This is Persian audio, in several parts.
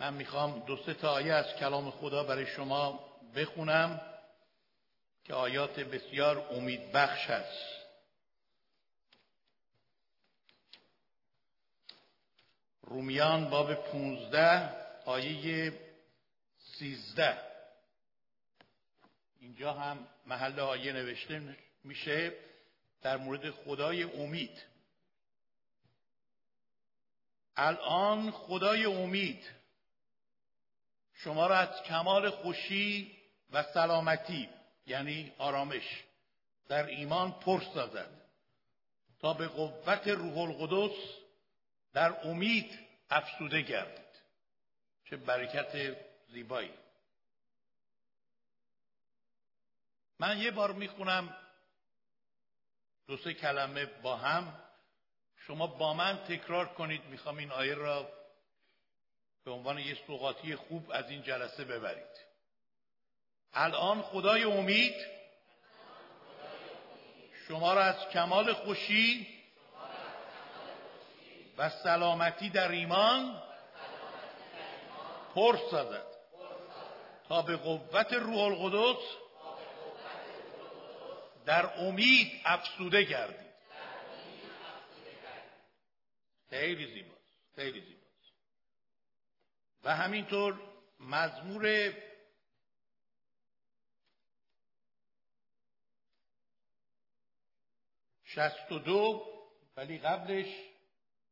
من می‌خوام دو سه تا آیه از کلام خدا برای شما بخونم که آیات بسیار امید بخش است. رومیان باب 15 آیه 13 اینجا هم محل آیه نوشته میشه در مورد خدای امید. الان خدای امید شما را از کمال خوشی و سلامتی یعنی آرامش در ایمان پر سازد. تا به قوت روح القدس در امید افسوده گردید. چه برکت زیبایی. من یه بار می‌خونم دو سه کلمه با هم. شما با من تکرار کنید. می‌خوام این آیه را به عنوان یه سوقاتی خوب از این جلسه ببرید. الان خدای امید. شما را از کمال خوشی و سلامتی در ایمان پر سازد. تا به قوت روح القدس در امید افسوده گردید. خیلی زیباست. خیلی زیباست. و همینطور مزمور شست و دو ولی قبلش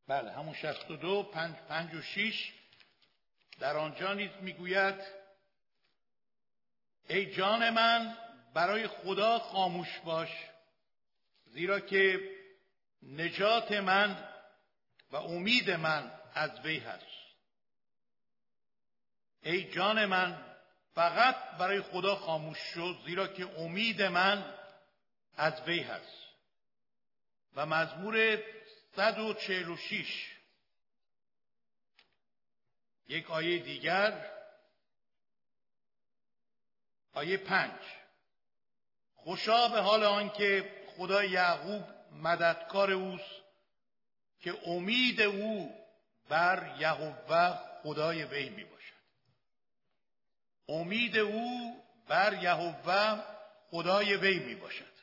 بله همون شست و دو پنج, پنج و شیش در آنجا نیز می‌گوید ای جان من برای خدا خاموش باش زیرا که نجات من و امید من از وی هست. ای جان من فقط برای خدا خاموش شد زیرا که امید من از وی هست. و مزمور 146 یک آیه دیگر. آیه پنج. خوشا به حال آنکه خدا یعقوب مددکار اوست که امید او بر یهوه خدای وی می باشد امید او بر یهوه خدای وی می باشد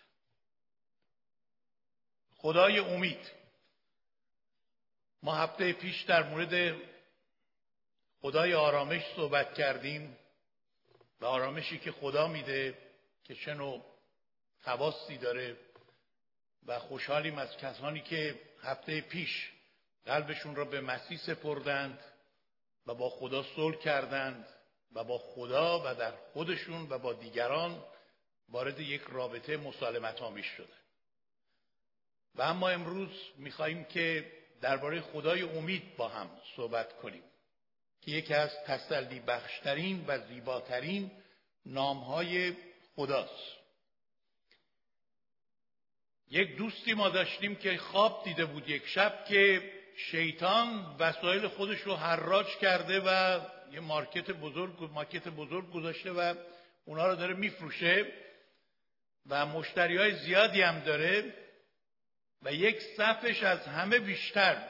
خدای امید. ما هفته پیش در مورد خدای آرامش صحبت کردیم و آرامشی که خدا میده که چه نوع خواستی داره و خوشحالیم از کسانی که هفته پیش قلبشون را به مسیح سپردند و با خدا صلح کردند. و با خدا و در خودشون و با دیگران وارد یک رابطه مسالمت آمیز شده. و اما امروز می‌خواهیم که درباره خدای امید با هم صحبت کنیم که یکی از تسلی بخشترین و زیباترین نامهای خداست. یک دوستی ما داشتیم که خواب دیده بود یک شب که شیطان وسایل خودش رو حراج کرده و یه مارکت بزرگ مارکت بزرگ گذاشته و اونا رو داره میفروشه و مشتری های زیادی هم داره و یک صفش از همه بیشتر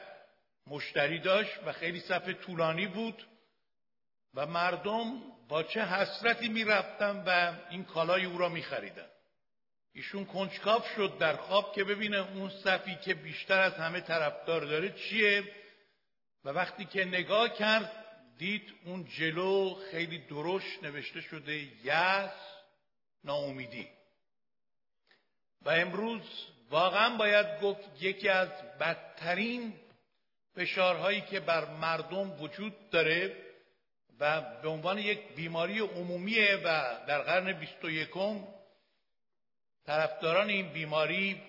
مشتری داشت و خیلی صف طولانی بود و مردم با چه حسرتی می‌رفتن و این کالای او را میخریدن. ایشون کنجکاف شد در خواب که ببینه اون صفی که بیشتر از همه طرفدار داره چیه و وقتی که نگاه کرد دید اون جلو خیلی درشت نوشته شده یس ناامیدی. و امروز واقعا باید گفت یکی از بدترین فشارهایی که بر مردم وجود داره و به عنوان یک بیماری عمومیه و در قرن بیست و یکم طرفداران این بیماری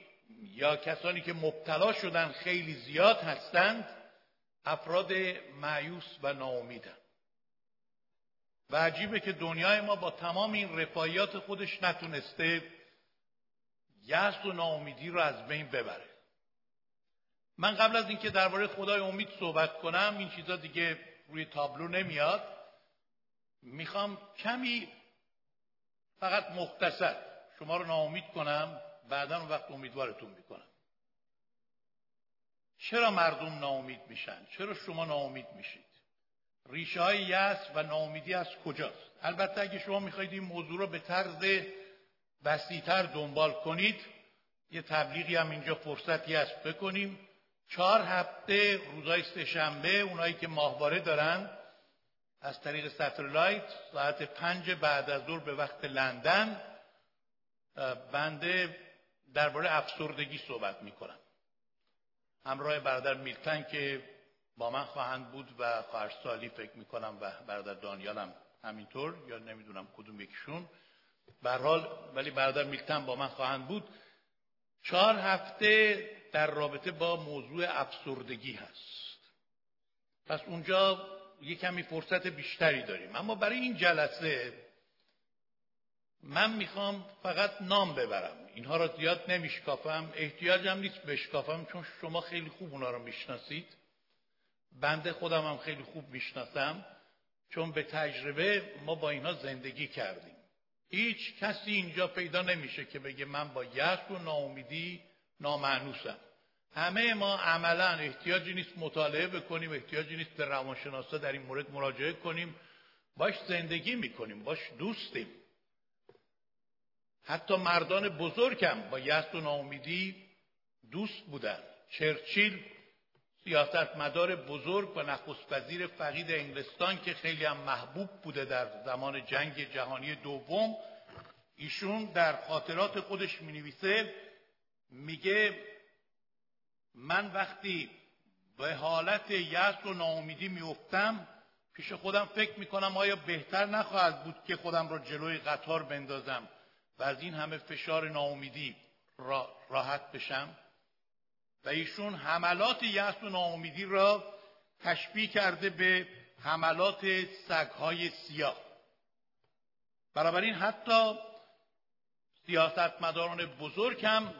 یا کسانی که مبتلا شدن خیلی زیاد هستند افراد معیوس و ناامیدن. و عجیبه که دنیای ما با تمام این رفاهیات خودش نتونسته یأس و ناامیدی رو از بین ببره. من قبل از اینکه درباره خدای امید صحبت کنم این چیزا دیگه روی تابلو نمیاد. می‌خوام کمی فقط مختصر شما رو ناامید کنم بعدا وقت امیدوارتون می‌کنم. چرا مردم ناامید میشن؟ چرا شما ناامید میشید؟ ریشه های یأس و ناامیدی از کجاست؟ البته اگه شما می‌خواید این موضوع رو به طرز وسیعتر دنبال کنید یه تبلیغی هم اینجا فرصتی هست بکنیم. چهار هفته روزای سهشنبه اونایی که ماهواره دارن از طریق سترلایت ساعت پنج بعد از ظهر به وقت لندن بنده درباره افسردگی صحبت می‌کنم. همراه برادر میلتن که با من خواهند بود و خواهر سالی فکر می‌کنم و برادر دانیالم همینطور یا نمی‌دونم کدوم یکیشون. به حال ولی برادر میلتن با من خواهند بود. چهار هفته در رابطه با موضوع افسردگی هست. پس اونجا یه کمی فرصت بیشتری داریم. اما برای این جلسه من می‌خوام فقط نام ببرم. اینها را زیاد نمیشکافم. احتیاجم نیست بشکافم چون شما خیلی خوب اونا رو می‌شناسید. بنده خودم هم خیلی خوب می‌شناسم. چون به تجربه ما با اینها زندگی کردیم. هیچ کسی اینجا پیدا نمیشه که بگه من با یأس و ناامیدی نامعنوسم. همه ما عملا احتیاجی نیست مطالعه بکنیم احتیاجی نیست به روانشناسا در این مورد مراجعه کنیم. باش زندگی می‌کنیم باش دوستیم. حتی مردان بزرگم با یأس و ناامیدی دوست بودن. چرچیل سیاستمدار بزرگ و نخست وزیر فقید انگلستان که خیلی هم محبوب بوده در زمان جنگ جهانی دوم ایشون در خاطرات خودش می نویسه میگه من وقتی به حالت یأس و ناامیدی میافتم پیش خودم فکر می‌کنم آیا بهتر نخواهد بود که خودم را جلوی قطار بندازم؟ و از این همه فشار ناامیدی راحت بشم. و ایشون حملات یأس و ناامیدی را تشبیه کرده به حملات سگهای سیاه. بنابراین حتی سیاستمداران بزرگ هم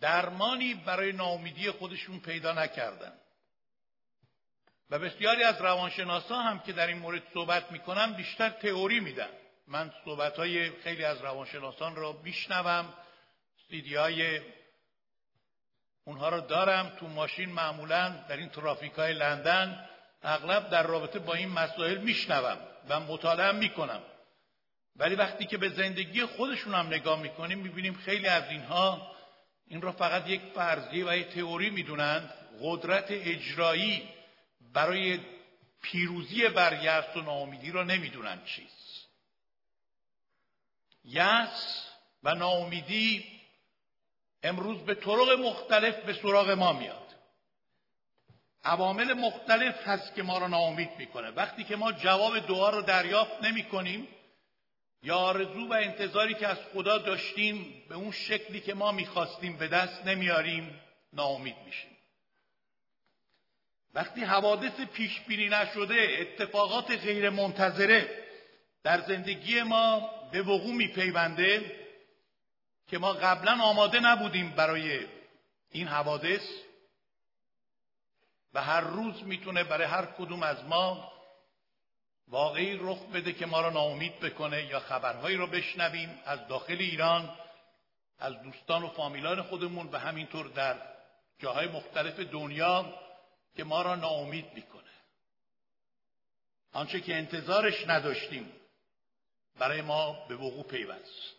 درمانی برای ناامیدی خودشون پیدا نکردن. و بسیاری از روانشناسا هم که در این مورد صحبت می‌کنن بیشتر تئوری میدن. من صحبت های خیلی از روانشناسان را میشنوم سیدی های اونها رو دارم. تو ماشین معمولا در این ترافیک های لندن اغلب در رابطه با این مسائل میشنوم و مطالعه می‌کنم. ولی وقتی که به زندگی خودشون هم نگاه می‌کنیم می‌بینیم خیلی از اینها این را فقط یک فرضیه و یک تئوری می‌دونند. قدرت اجرایی برای پیروزی بر یأس و ناامیدی را نمی‌دونند چیست. یأس و ناامیدی امروز به طرق مختلف به سراغ ما میاد. عوامل مختلف هست که ما را ناامید می‌کنه. وقتی که ما جواب دعا رو دریافت نمی کنیم یا آرزو و انتظاری که از خدا داشتیم به اون شکلی که ما می‌خواستیم به دست نمیاریم ناامید میشیم. وقتی حوادث پیش بینی نشده اتفاقات غیر منتظره در زندگی ما به وقوع میپیونده که ما قبلا آماده نبودیم برای این حوادث و هر روز می‌تونه برای هر کدوم از ما واقعی رخ بده که ما را ناامید بکنه یا خبرهایی رو بشنویم از داخل ایران از دوستان و فامیلان خودمون و همینطور در جاهای مختلف دنیا که ما را ناامید می‌کنه. آنچه که انتظارش نداشتیم. برای ما به وقوع پیوست.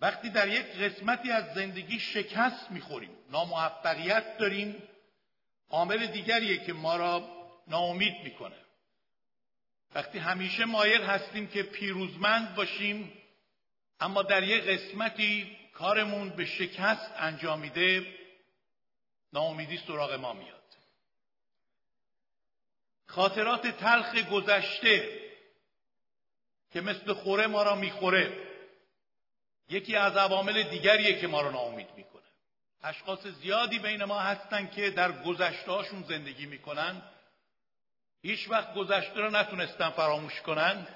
وقتی در یک قسمتی از زندگی شکست می‌خوریم ناموفقیت داریم عامل دیگریه که ما را ناامید می‌کنه. وقتی همیشه مایل هستیم که پیروزمند باشیم اما در یک قسمتی کارمون به شکست انجامیده ناامیدی سراغ ما میاد. خاطرات تلخ گذشته که مثل خوره ما را می‌خوره. یکی از عوامل دیگریه که ما رو ناامید می‌کنه. اشخاص زیادی بین ما هستن که در گذشتهاشون زندگی می‌کنن. هیچ وقت گذشته رو نتونستن فراموش کنن.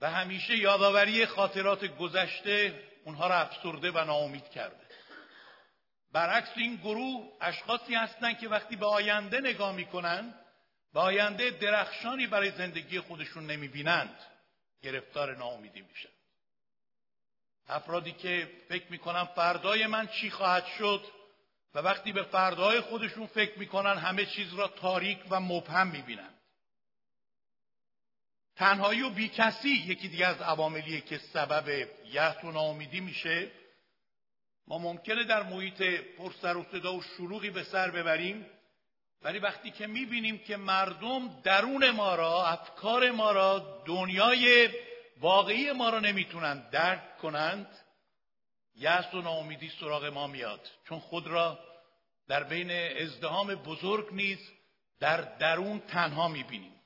و همیشه یادآوری خاطرات گذشته اونها را افسرده و ناامید کرده. برعکس این گروه اشخاصی هستند که وقتی به آینده نگاه می‌کنن به آینده درخشانی برای زندگی خودشون نمی‌بینند. گرفتار ناامیدی میشن افرادی که فکر می‌کنن فردای من چی خواهد شد و وقتی به فردای خودشون فکر می‌کنن همه چیز را تاریک و مبهم می‌بینند تنهایی و بیکسی یکی دیگه از عواملیه که سبب یأس و ناامیدی میشه. ما ممکنه در محیط پرسر و صدا و شروعی به سر ببریم. ولی وقتی که می‌بینیم که مردم درون ما را افکار ما را دنیای واقعی ما را نمی‌تونند درک کنند یأس و ناامیدی سراغ ما میاد. چون خود را در بین ازدهام بزرگ نیز در درون تنها می‌بینیم.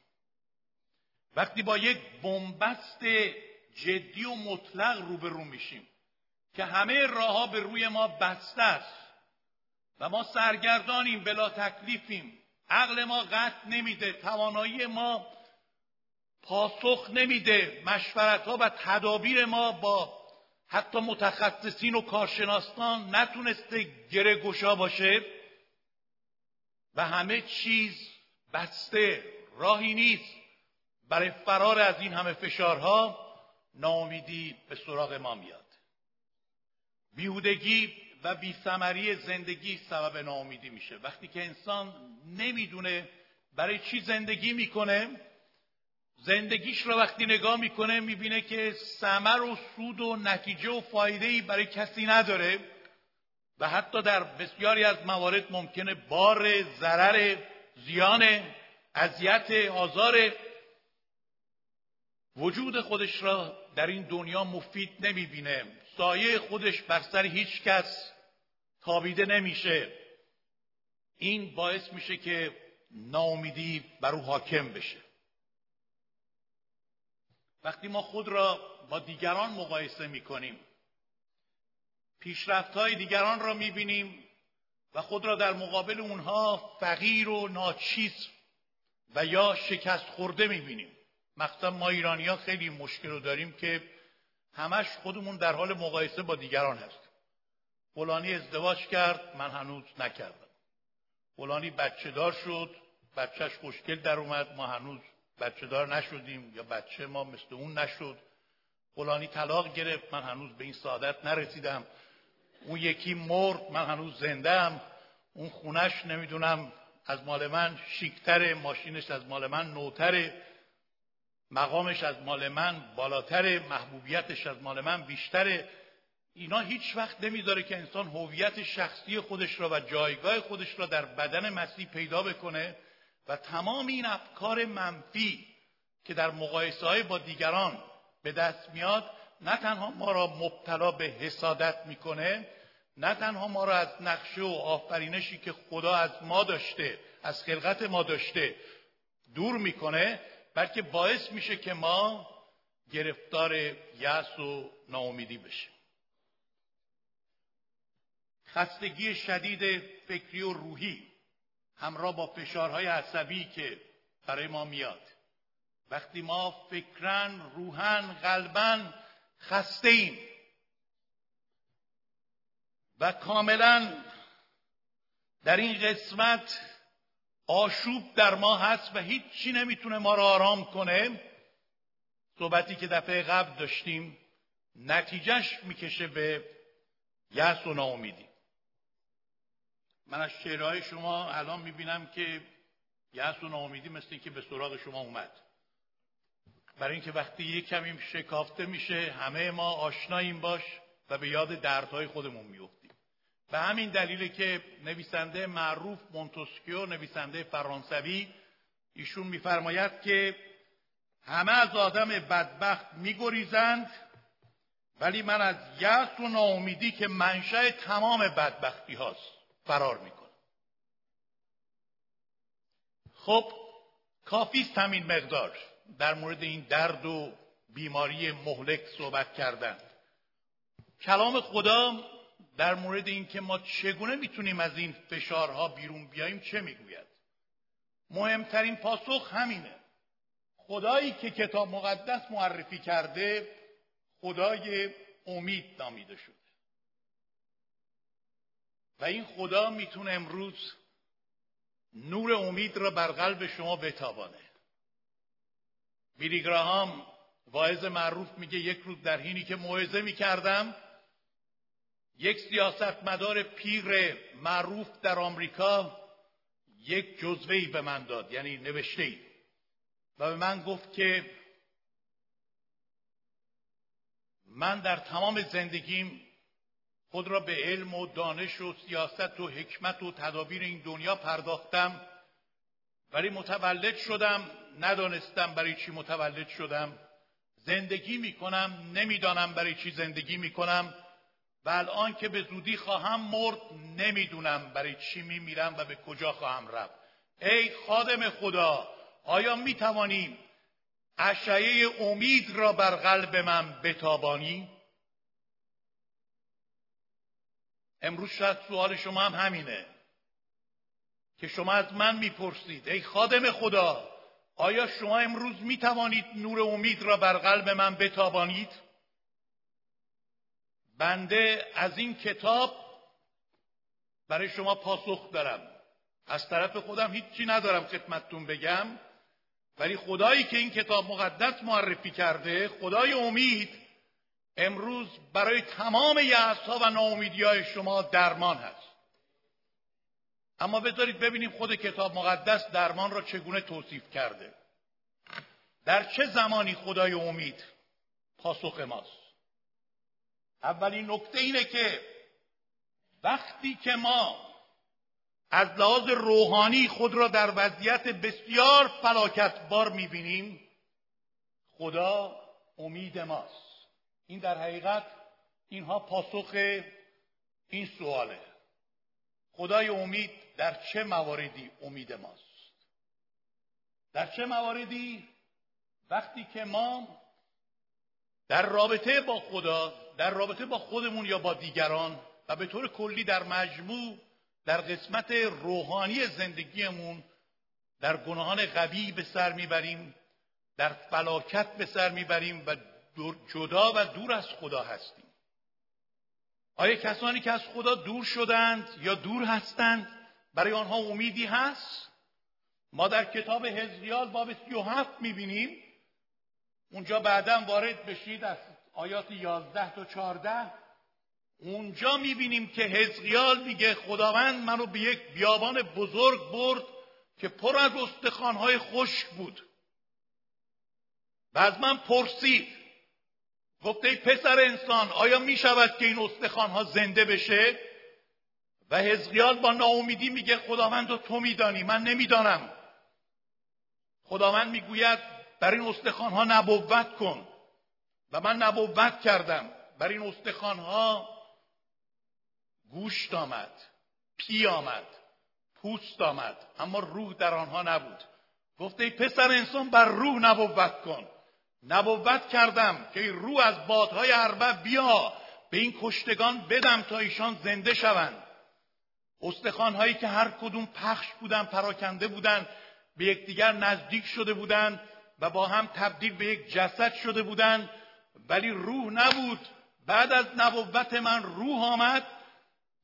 وقتی با یک بنبست جدی و مطلق روبرو میشیم که همه راهها به روی ما بسته است و ما سرگردانیم بلا تکلیفیم. عقل ما قطع نمیده توانایی ما پاسخ نمیده مشورت ها و تدابیر ما با حتی متخصصین و کارشناسان نتونسته گره گشا باشه و همه چیز بسته راهی نیست. برای فرار از این همه فشارها ناامیدی به سراغ ما میاد. بیهودگی و بیثمری زندگی سبب ناامیدی میشه. وقتی که انسان نمی‌دونه برای چی زندگی می‌کنه زندگیش رو وقتی نگاه می‌کنه می‌بینه که ثمر و سود و نتیجه و فایده ای برای کسی نداره و حتی در بسیاری از موارد ممکنه بار ضرر زیان اذیت آزار وجود خودش را در این دنیا مفید نمی‌بینه. سایه خودش بر سر هیچ کس تابیده نمیشه. این باعث میشه که ناامیدی بر او حاکم بشه. وقتی ما خود را با دیگران مقایسه می‌کنیم پیشرفت های دیگران را می‌بینیم و خود را در مقابل اونها فقیر و ناچیز و یا شکست خورده می‌بینیم. مخصوصا ما ایرانی ها خیلی مشکل رو داریم که همش خودمون در حال مقایسه با دیگران هست فلانی ازدواج کرد من هنوز نکردم. فلانی بچه دار شد بچهش خوشگل در اومد ما هنوز بچه دار نشدیم یا بچه ما مثل اون نشد. فلانی طلاق گرفت من هنوز به این سعادت نرسیدم. اون یکی مرد من هنوز زنده اون خونش نمی‌دونم از مال من شیکتره ماشینش از مال من نوتره. مقامش از مال من بالاتر محبوبیتش از مال من بیشتره اینا هیچ وقت نمی‌ذاره که انسان هویت شخصی خودش را و جایگاه خودش را در بدن مسیح پیدا بکنه و تمام این افکار منفی که در مقایسه با دیگران به دست میاد نه تنها ما را مبتلا به حسادت می‌کنه نه تنها ما را از نقشه و آفرینشی که خدا از ما داشته از خلقت ما داشته دور می‌کنه بلکه باعث میشه که ما گرفتار یأس و ناامیدی بشیم. خستگی شدید فکری و روحی همراه با فشارهای عصبی که برای ما میاد. وقتی ما فکرن روحن قلبن خسته ایم و کاملا در این قسمت آشوب در ما هست و هیچی نمی‌تونه ما را آرام کنه. صحبتی که دفعه قبل داشتیم نتیجهش می‌کشه به یأس و ناامیدی. من از شعرهای شما الان می‌بینم که یأس و ناامیدی مثل که به سراغ شما اومد. برای اینکه وقتی یک کمی شکافته میشه همه ما آشناییم باش و به یاد دردهای خودمون میفتیم به همین دلیل که نویسنده معروف مونتوسکیو نویسنده فرانسوی ایشون میفرماید که همه از آدم بدبخت میگریزند ولی من از یأس و ناامیدی که منشأ تمام بدبختی هاست فرار می‌کنه خب کافیست همین مقدار در مورد این درد و بیماری مهلک صحبت کردن. کلام خدا در مورد اینکه ما چگونه می‌تونیم از این فشارها بیرون بیاییم چه می‌گوید؟ مهمترین پاسخ همینه. خدایی که کتاب مقدس معرفی کرده خدای امید نامیده شد و این خدا می‌تونه امروز نور امید را بر قلب شما بتابانه. بیریگراهام واعظ معروف میگه یک روز در حینی که موعظه می‌کردم یک سیاستمدار پیر معروف در آمریکا یک جزوه به من داد یعنی نوشته ای و به من گفت که من در تمام زندگیم خود را به علم و دانش و سیاست و حکمت و تدابیر این دنیا پرداختم. ولی متولد شدم ندانستم برای چی متولد شدم. زندگی می‌کنم نمی‌دانم برای چی زندگی می‌کنم. و الان که به زودی خواهم مرد نمی‌دونم برای چی میمیرم و به کجا خواهم رفت. ای خادم خدا آیا می‌توانیم اشعه امید را بر قلب من بتابانی؟ امروز شاید سوال شما هم همینه که شما از من می‌پرسید. ای خادم خدا آیا شما امروز می‌توانید نور امید را بر قلب من بتابانید؟ بنده از این کتاب برای شما پاسخ دارم. از طرف خودم هیچی ندارم خدمتتون بگم ولی خدایی که این کتاب مقدس معرفی کرده خدای امید امروز برای تمام یأسها و ناامیدی های شما درمان هست. اما بذارید ببینیم خود کتاب مقدس درمان را چگونه توصیف کرده. در چه زمانی خدای امید پاسخ ماست؟ اولین نکته اینه که وقتی که ما از لحاظ روحانی خود را در وضعیت بسیار فلاکتبار می‌بینیم خدا امید ماست. این در حقیقت اینها پاسخ این سواله. خدای امید در چه مواردی امید ماست؟ در چه مواردی؟ وقتی که ما در رابطه با خدا در رابطه با خودمون یا با دیگران و به طور کلی در مجموع در قسمت روحانی زندگیمون در گناهان قوی به سر می‌بریم در فلاکت به سر می‌بریم و جدا و دور از خدا هستیم. آیا کسانی که از خدا دور شدند یا دور هستند برای آنها امیدی هست؟ ما در کتاب حزقیال باب 37 می‌بینیم اونجا بعدا وارد بشید از آیات 11 تا 14 اونجا می‌بینیم که حزقیال میگه خداوند منو به یک بیابان بزرگ برد که پر از استخوانهای خشک بود. و از من پرسید گفته ای پسر انسان آیا می‌شود که این استخوانها زنده بشه؟ و حزقیال با ناامیدی میگه خداوند تو میدانی من نمی‌دانم. خداوند می‌گوید بر این استخوانها نبوت کن. و من نبوت کردم. بر این استخوانها گوشت آمد پی آمد پوست آمد اما روح در آنها نبود. گفته ای پسر انسان بر روح نبوت کن. نبوت کردم که این روح از بادهای عربه بیا به این کشتگان بدم تا ایشان زنده شوند. استخوانهایی که هر کدوم پخش بودن پراکنده بودند به یکدیگر نزدیک شده بودند و با هم تبدیل به یک جسد شده بودند ولی روح نبود. بعد از نبوت من روح آمد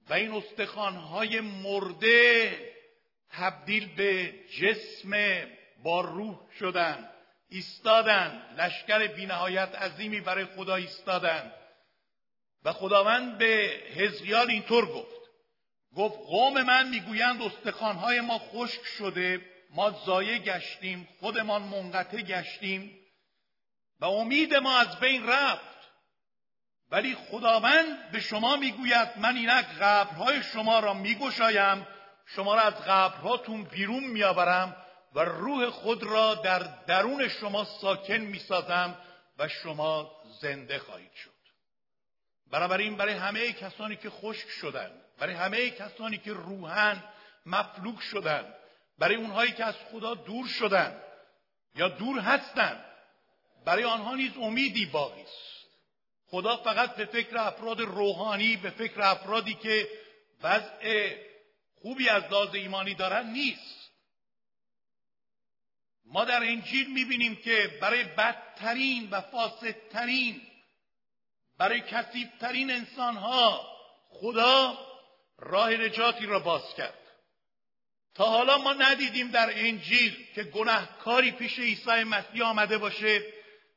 و این استخوانهای مرده تبدیل به جسم با روح شدن ایستادن لشکر بینهایت عظیمی برای خدا ایستادن و خداوند به حزقیال اینطور گفت. گفت قوم من می‌گویند استخوانهای ما خشک شده ما زایه گشتیم خودمان منقطع گشتیم و امید ما از بین رفت. ولی خداوند به شما می‌گوید من اینک قبرهای شما را میگشایم شما را از قبرهاتون بیرون میآورم و روح خود را در درون شما ساکن می‌سازم و شما زنده خواهید شد. بنابراین برای همه کسانی که خشک شدند برای همه کسانی که روحن مفلوک شدند برای اونهایی که از خدا دور شدند یا دور هستند برای آنها نیز امیدی باقی است. خدا فقط به فکر افراد روحانی به فکر افرادی که وضع خوبی از لحاظ ایمانی دارن نیست. ما در انجیل می‌بینیم که برای بدترین و فاسدترین برای کسیبترین انسانها خدا راه نجاتی را باز کرد. تا حالا ما ندیدیم در انجیل که گناهکاری پیش عیسی مسیح آمده باشه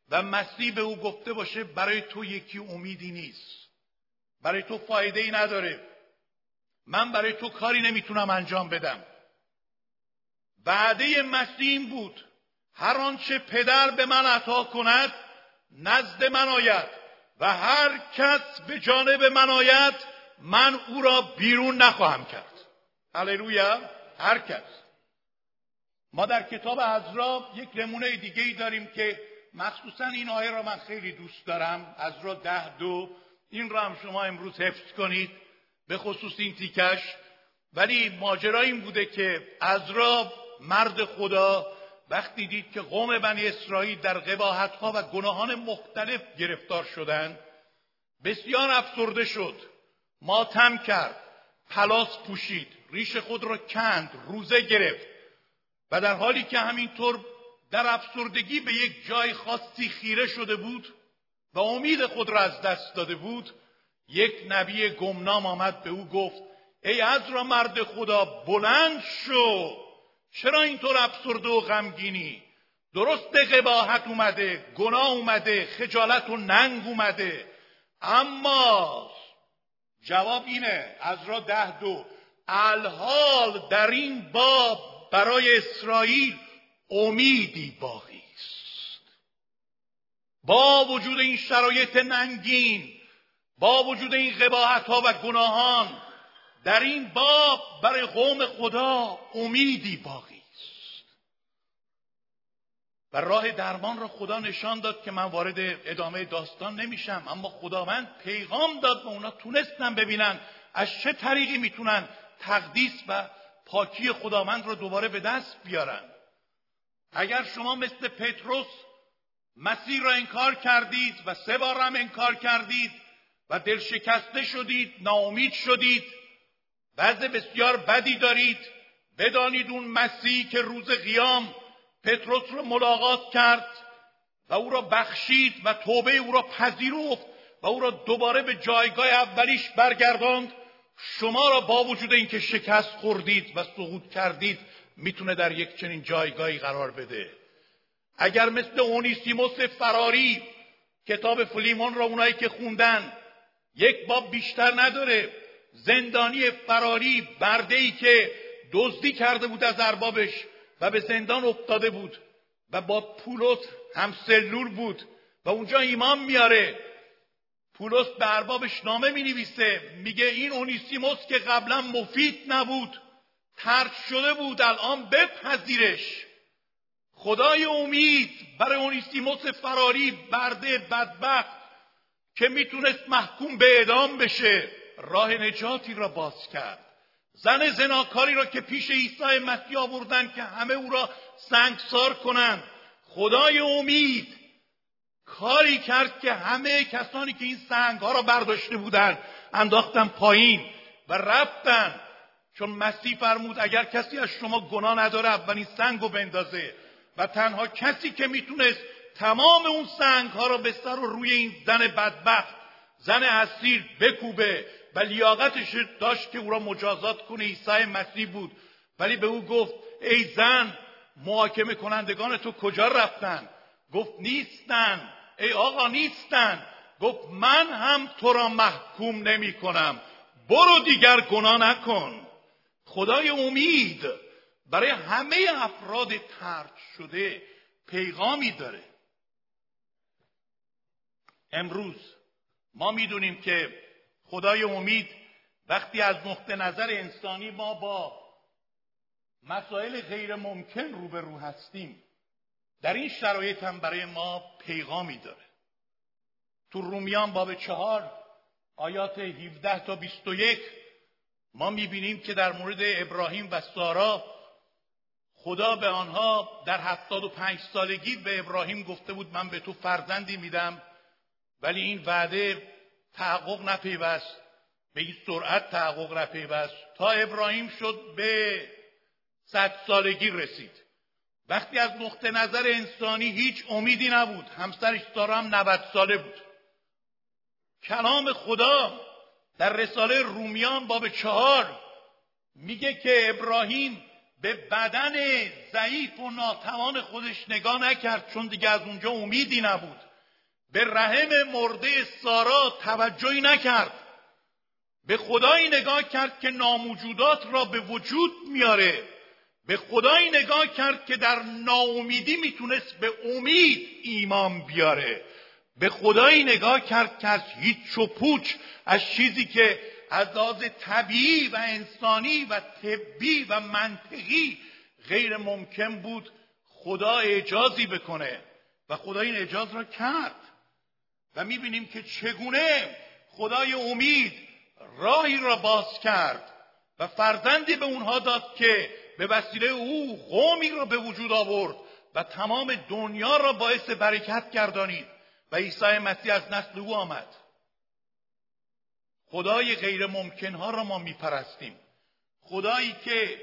و مسیح به او گفته باشه برای تو یکی امیدی نیست. برای تو فایده ای نداره. من برای تو کاری نمی‌تونم انجام بدم. وعده مسیح بود. هر آنچه پدر به من عطا کند نزد من آید و هر کس به جانب من آید من او را بیرون نخواهم کرد. هللویا! هر کس. ما در کتاب عزرا یک نمونه دیگه ای داریم که مخصوصا این آیه را من خیلی دوست دارم. عزرا ده دو. این را هم شما امروز حفظ کنید. به خصوص این تیکش. ولی ماجرا این بوده که عزرا مرد خدا وقتی دید که قوم بنی اسرائیل در قباحت ها و گناهان مختلف گرفتار شدند بسیار افسرده شد. ماتم کرد. پلاس پوشید. ریش خود را کند روزه گرفت و در حالی که همینطور در افسردگی به یک جای خاصی خیره شده بود و امید خود را از دست داده بود یک نبی گمنام آمد به او گفت ای را مرد خدا بلند شو! چرا اینطور افسرده و غمگینی؟ درست قباحت اومده گناه اومده خجالت و ننگ اومده. اما جواب اینه از را ده دو الحال در این باب برای اسرائیل امیدی باقی است. با وجود این شرایط ننگین با وجود این قباحت ها و گناهان در این باب برای قوم خدا امیدی باقی است. و راه درمان را خدا نشان داد که من وارد ادامه داستان نمیشم اما خداوند پیغام داد و اونا تونستن ببینن از چه طریقی می‌تونن تقدیس و پاکی خداوند را دوباره به دست بیارن. اگر شما مثل پتروس مسیر را انکار کردید و سه بار هم انکار کردید و دل شکسته شدید ناامید شدید وضع بسیار بدی دارید بدانید اون مسیح که روز قیام پتروس رو ملاقات کرد و او را بخشید و توبه او را پذیرفت و او را دوباره به جایگاه اولیش برگرداند شما را با وجود اینکه شکست خوردید و سقوط کردید می‌تونه در یک چنین جایگاهی قرار بده. اگر مثل اونیسیموس فراری کتاب فلیمون را اونایی که خوندن یک باب بیشتر نداره زندانی فراری برده ای که دزدی کرده بود از اربابش و به زندان افتاده بود و با پولس هم سلول بود و اونجا ایمان میاره پولس به اربابش نامه می نویسه میگه این اونیسیموس که قبلا مفید نبود ترک شده بود الان بپذیرش. خدای امید برای اونیسیموس فراری برده بدبخت که می‌تونست محکوم به اعدام بشه. راه نجاتی را باز کرد. زن زناکاری را که پیش عیسی مسیح آوردن که همه او را سنگسار کنند. خدای امید کاری کرد که همه کسانی که این سنگ ها را برداشته بودند انداختن پایین و رفتن. چون مسیح فرمود اگر کسی از شما گناه نداره اولین سنگ رو بندازه. و تنها کسی که می‌تونست تمام اون سنگ ها را به سر و روی این زن بدبخت زن اسیر بکوبه و لیاقتش داشت که او را مجازات کنه عیسی مسیح بود. ولی به او گفت ای زن محاکمه کنندگان تو کجا رفتن؟ گفت نیستن. ای آقا نیستن. گفت من هم تو را محکوم نمی کنم. برو دیگر گناه نکن. خدای امید برای همه افراد ترک شده پیغامی داره. امروز ما می‌دونیم که خدای امید وقتی از نقطه نظر انسانی ما با مسائل غیر ممکن روبرو هستیم در این شرایط هم برای ما پیغامی داره. تو رومیان باب چهار آیات 17 تا 21 ما می‌بینیم که در مورد ابراهیم و سارا خدا به آنها در هفتاد و پنج سالگی به ابراهیم گفته بود من به تو فرزندی میدم ولی این وعده تحقق نپیوست به این سرعت تحقق نپیوست. تا ابراهیم شد به صد سالگی رسید. وقتی از نقطه نظر انسانی هیچ امیدی نبود. همسرش سارا هم 90 ساله بود. کلام خدا در رساله رومیان باب چهار میگه که ابراهیم به بدن ضعیف و ناتوان خودش نگاه نکرد چون دیگه از اونجا امیدی نبود. به رحم مرده سارا توجهی نکرد. به خدایی نگاه کرد که ناموجودات را به وجود میاره. به خدایی نگاه کرد که در ناامیدی می‌تونست به امید ایمان بیاره. به خدایی نگاه کرد که از هیچ و پوچ از چیزی که از لحاظ طبیعی و انسانی و طبی و منطقی غیر ممکن بود خدا اعجازی بکنه و خدا این اعجاز را کرد. و می‌بینیم که چگونه خدای امید راهی را باز کرد و فرزندی به اونها داد که به وسیله او قومی را به وجود آورد و تمام دنیا را باعث برکت گردانید و عیسی مسیح از نسل او آمد. خدای غیر ممکن ها را ما میپرستیم. خدایی که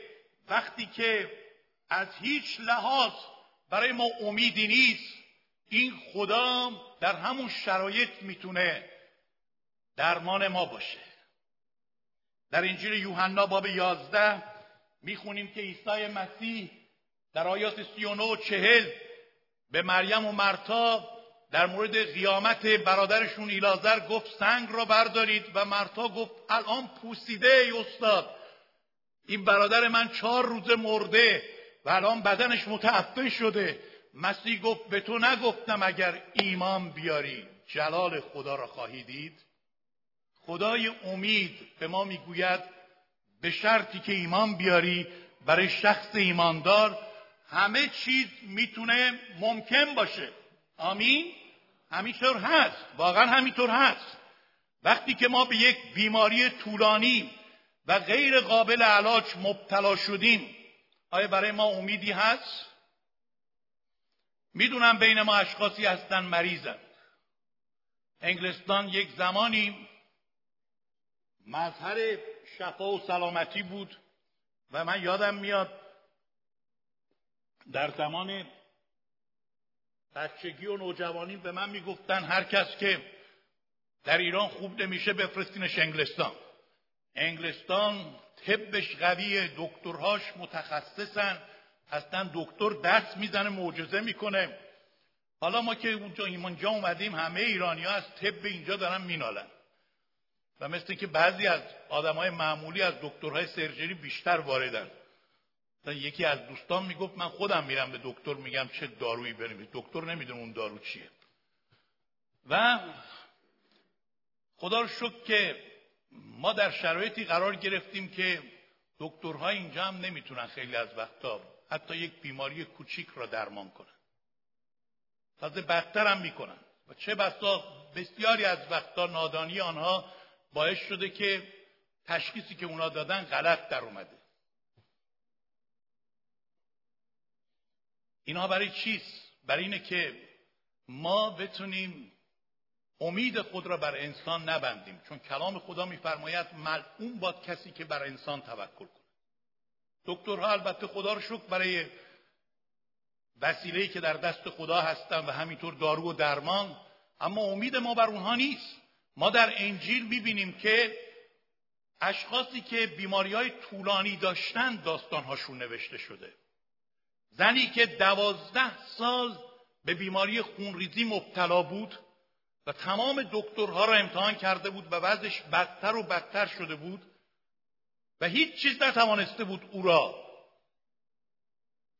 وقتی که از هیچ لحاظ برای ما امیدی نیست این خدا در همون شرایط می‌تونه درمان ما باشه. در انجیل یوحنا باب یازده می‌خونیم که عیسی مسیح در آیات سی و چهل به مریم و مرتا در مورد قیامت برادرشون ایلازر گفت سنگ را بردارید و مرتا گفت الان پوسیده ای استاد. این برادر من چهار روزه مرده و الان بدنش متعفن شده. مسیح گفت به تو نگفتم اگر ایمان بیاری. جلال خدا را خواهی دید. خدای امید به ما می‌گوید به شرطی که ایمان بیاری برای شخص ایماندار همه چیز می‌تونه ممکن باشه. آمین؟ همینطور هست. واقعا همینطور هست. وقتی که ما به یک بیماری طولانی و غیر قابل علاج مبتلا شدیم آیا برای ما امیدی هست؟ می‌دونم بین ما اشخاصی هستن مریضن. انگلستان یک زمانی مظهر شفا و سلامتی بود و من یادم میاد در زمان بچگی و نوجوانی به من می‌گفتن هر کس که در ایران خوب نمیشه بفرستینش انگلستان. انگلستان طبش قویه دکترهاش متخصصن اصلا دکتر دست می‌زنه معجزه می‌کنه. حالا ما که اونجا اومدیم همه ایرانی ها از طب اینجا دارن مینالن. و مثل که بعضی از آدم های معمولی از دکترهای سرجری بیشتر واردن. یکی از دوستان می‌گفت من خودم میرم به دکتر میگم چه دارویی بریم دکتر نمی‌دونه اون دارو چیه. و خدا رو شکر که ما در شرایطی قرار گرفتیم که دکترها اینجا هم نمی‌تونن خیلی از وقتا حتی یک بیماری کوچیک را درمان کنن. تازه بدتر هم می‌کنن. و چه بسا بسیاری از وقتا نادانی آنها باعث شده که تشخیصی که اونا دادن غلط در اومده. اینها برای چیست؟ برای اینه که ما بتونیم امید خود را بر انسان نبندیم. چون کلام خدا میفرماید ملعون باد کسی که بر انسان توکل کنه دکترها البته خدا رو شکر برای وسیله‌ای که در دست خدا هستن و همینطور دارو و درمان اما امید ما بر اونها نیست. ما در انجیل می‌بینیم که اشخاصی که بیماری های طولانی داشتن داستانهاشون نوشته شده. زنی که دوازده سال به بیماری خونریزی مبتلا بود و تمام دکترها را امتحان کرده بود و وضعش بدتر و بدتر شده بود و هیچ چیز نتوانسته بود او را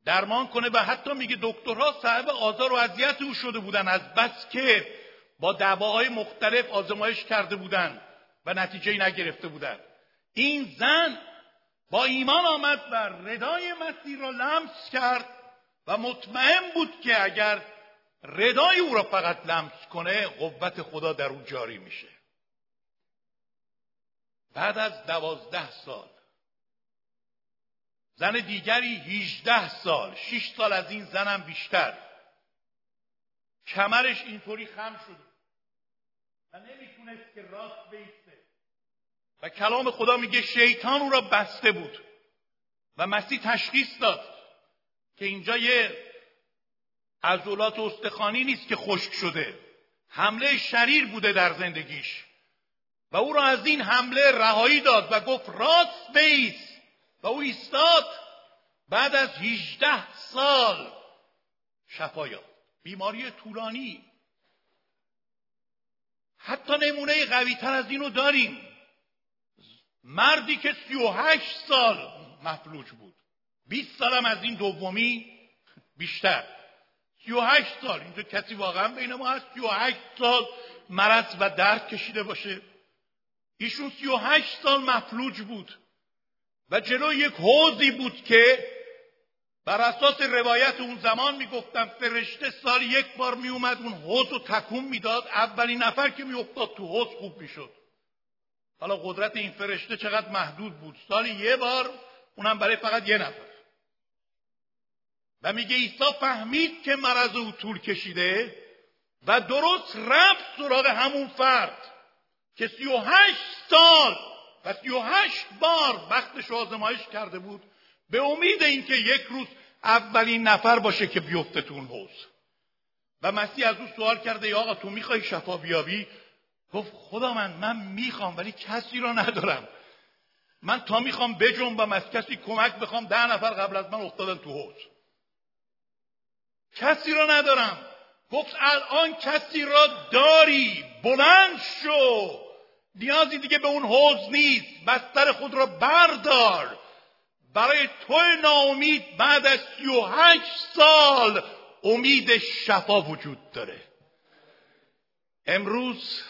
درمان کنه و حتی میگه دکترها صاحب آزار و اذیت او شده بودن. از بس که با دواهای مختلف آزمایش کرده بودند و نتیجه نگرفته بودند این زن با ایمان آمد و ردای مسیح را لمس کرد و مطمئن بود که اگر ردای او را فقط لمس کنه قوت خدا در او جاری میشه. بعد از دوازده سال زن دیگری هیچده سال شش سال از این زنم بیشتر. کمرش اینطوری خم شده و نمی‌تونست که راست بیسته. و کلام خدا میگه شیطان او را بسته بود. و مسیح تشخیص داد که اینجا یه عضلات استخوانی نیست که خشک شده. حمله شریر بوده در زندگیش. و او را از این حمله رهایی داد و گفت راست بیس. و او ایستاد بعد از 18 سال شفا یافت. بیماری طولانی. حتی نمونه قوی تر از اینو داریم. مردی که 38 سال مفلوج بود. 20 سالم از این دومی بیشتر. 38 سال. اینجا کسی واقعا بین ما هست 38 سال مرض و درد کشیده باشه. ایشون 38 سال مفلوج بود. و جلو یک حوزی بود که بر اساس روایت اون زمان می‌گفتن فرشته سال یک بار میومد اون حوز رو تکون می‌داد. اولین نفر که میافتاد تو حوز خوب می‌شد. حالا قدرت این فرشته چقدر محدود بود؟ سال یه بار اونم برای فقط یه نفر. و میگه عیسی فهمید که مرض او طول کشیده و درست رفت سراغ همون فرد که سی و هشت سال و سی و هشت بار وقتش آزمایش کرده بود. به امید اینکه یک روز اولین نفر باشه که بیفته تو اون حوز و مسیح از او سوال کرده یا آقا تو می‌خوای شفا بیابی؟ گفت خدا من من می‌خوام ولی کسی را ندارم. من تا می‌خوام بجنبم از کسی کمک بخوام ده نفر قبل از من افتادن تو حوز کسی را ندارم. گفت الان کسی را داری. بلند شو. نیازی دیگه به اون حوز نیست. بستر خود را بردار. برای تو ناامید بعد از سی و هشت سال امید شفا وجود داره. امروز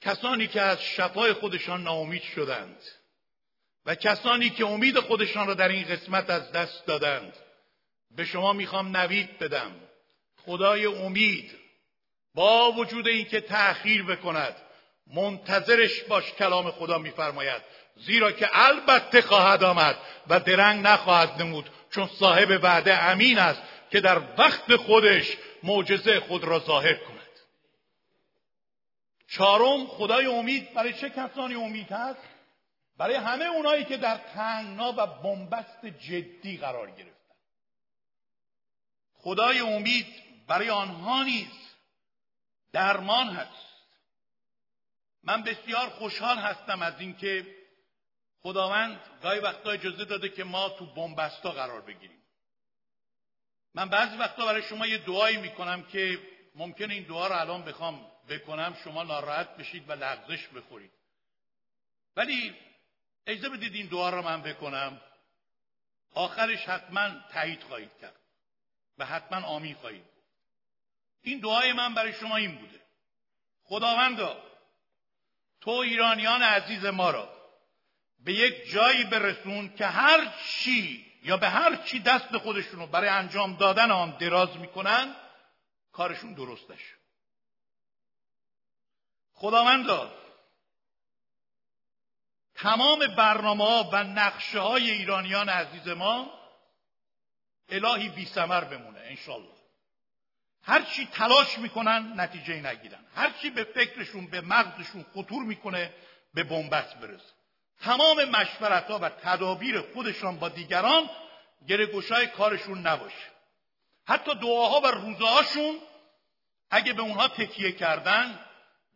کسانی که از شفای خودشان ناامید شدند و کسانی که امید خودشان را در این قسمت از دست دادند به شما می‌خوام نوید بدم. خدای امید با وجود اینکه تأخیر بکند منتظرش باش کلام خدا میفرماید. زیرا که البته خواهد آمد و درنگ نخواهد نمود چون صاحب وعده امین است که در وقت خودش معجزه خود را ظاهر کند. چهارم خدای امید برای چه کسانی امید هست برای همه اونایی که در تنگنا و بنبست جدی قرار گرفتن. خدای امید برای آنها نیست درمان هست. من بسیار خوشحال هستم از اینکه خداوند گاهی وقتا اجازه داده که ما تو بنبستا قرار بگیریم. من بعضی وقتا برای شما یه دعایی می‌کنم که ممکنه این دعا رو الان بخوام بکنم شما ناراحت بشید و لغزش بخورید. ولی اجازه بدید این دعا رو من بکنم. آخرش حتما تایید خواهید کرد و حتما آمین خواهید این دعای من برای شما این بوده. خداوندا تو ایرانیان عزیز ما را به یک جایی برسون که هر چی یا به هر چی دست خودشون رو برای انجام دادن آن دراز می‌کنن کارشون درستش خداوندا تمام برنامه ها و نقشه های ایرانیان عزیز ما الهی بی سمر بمونه انشالله هر چی تلاش می‌کنن نتیجه نگیرن. هر چی به فکرشون به مغزشون خطور می‌کنه به بنبست برسه. تمام مشورت ها و تدابیر خودشان با دیگران گره کارشون نباشه. حتی دعاها و روزهاشون اگه به اونها تکیه کردن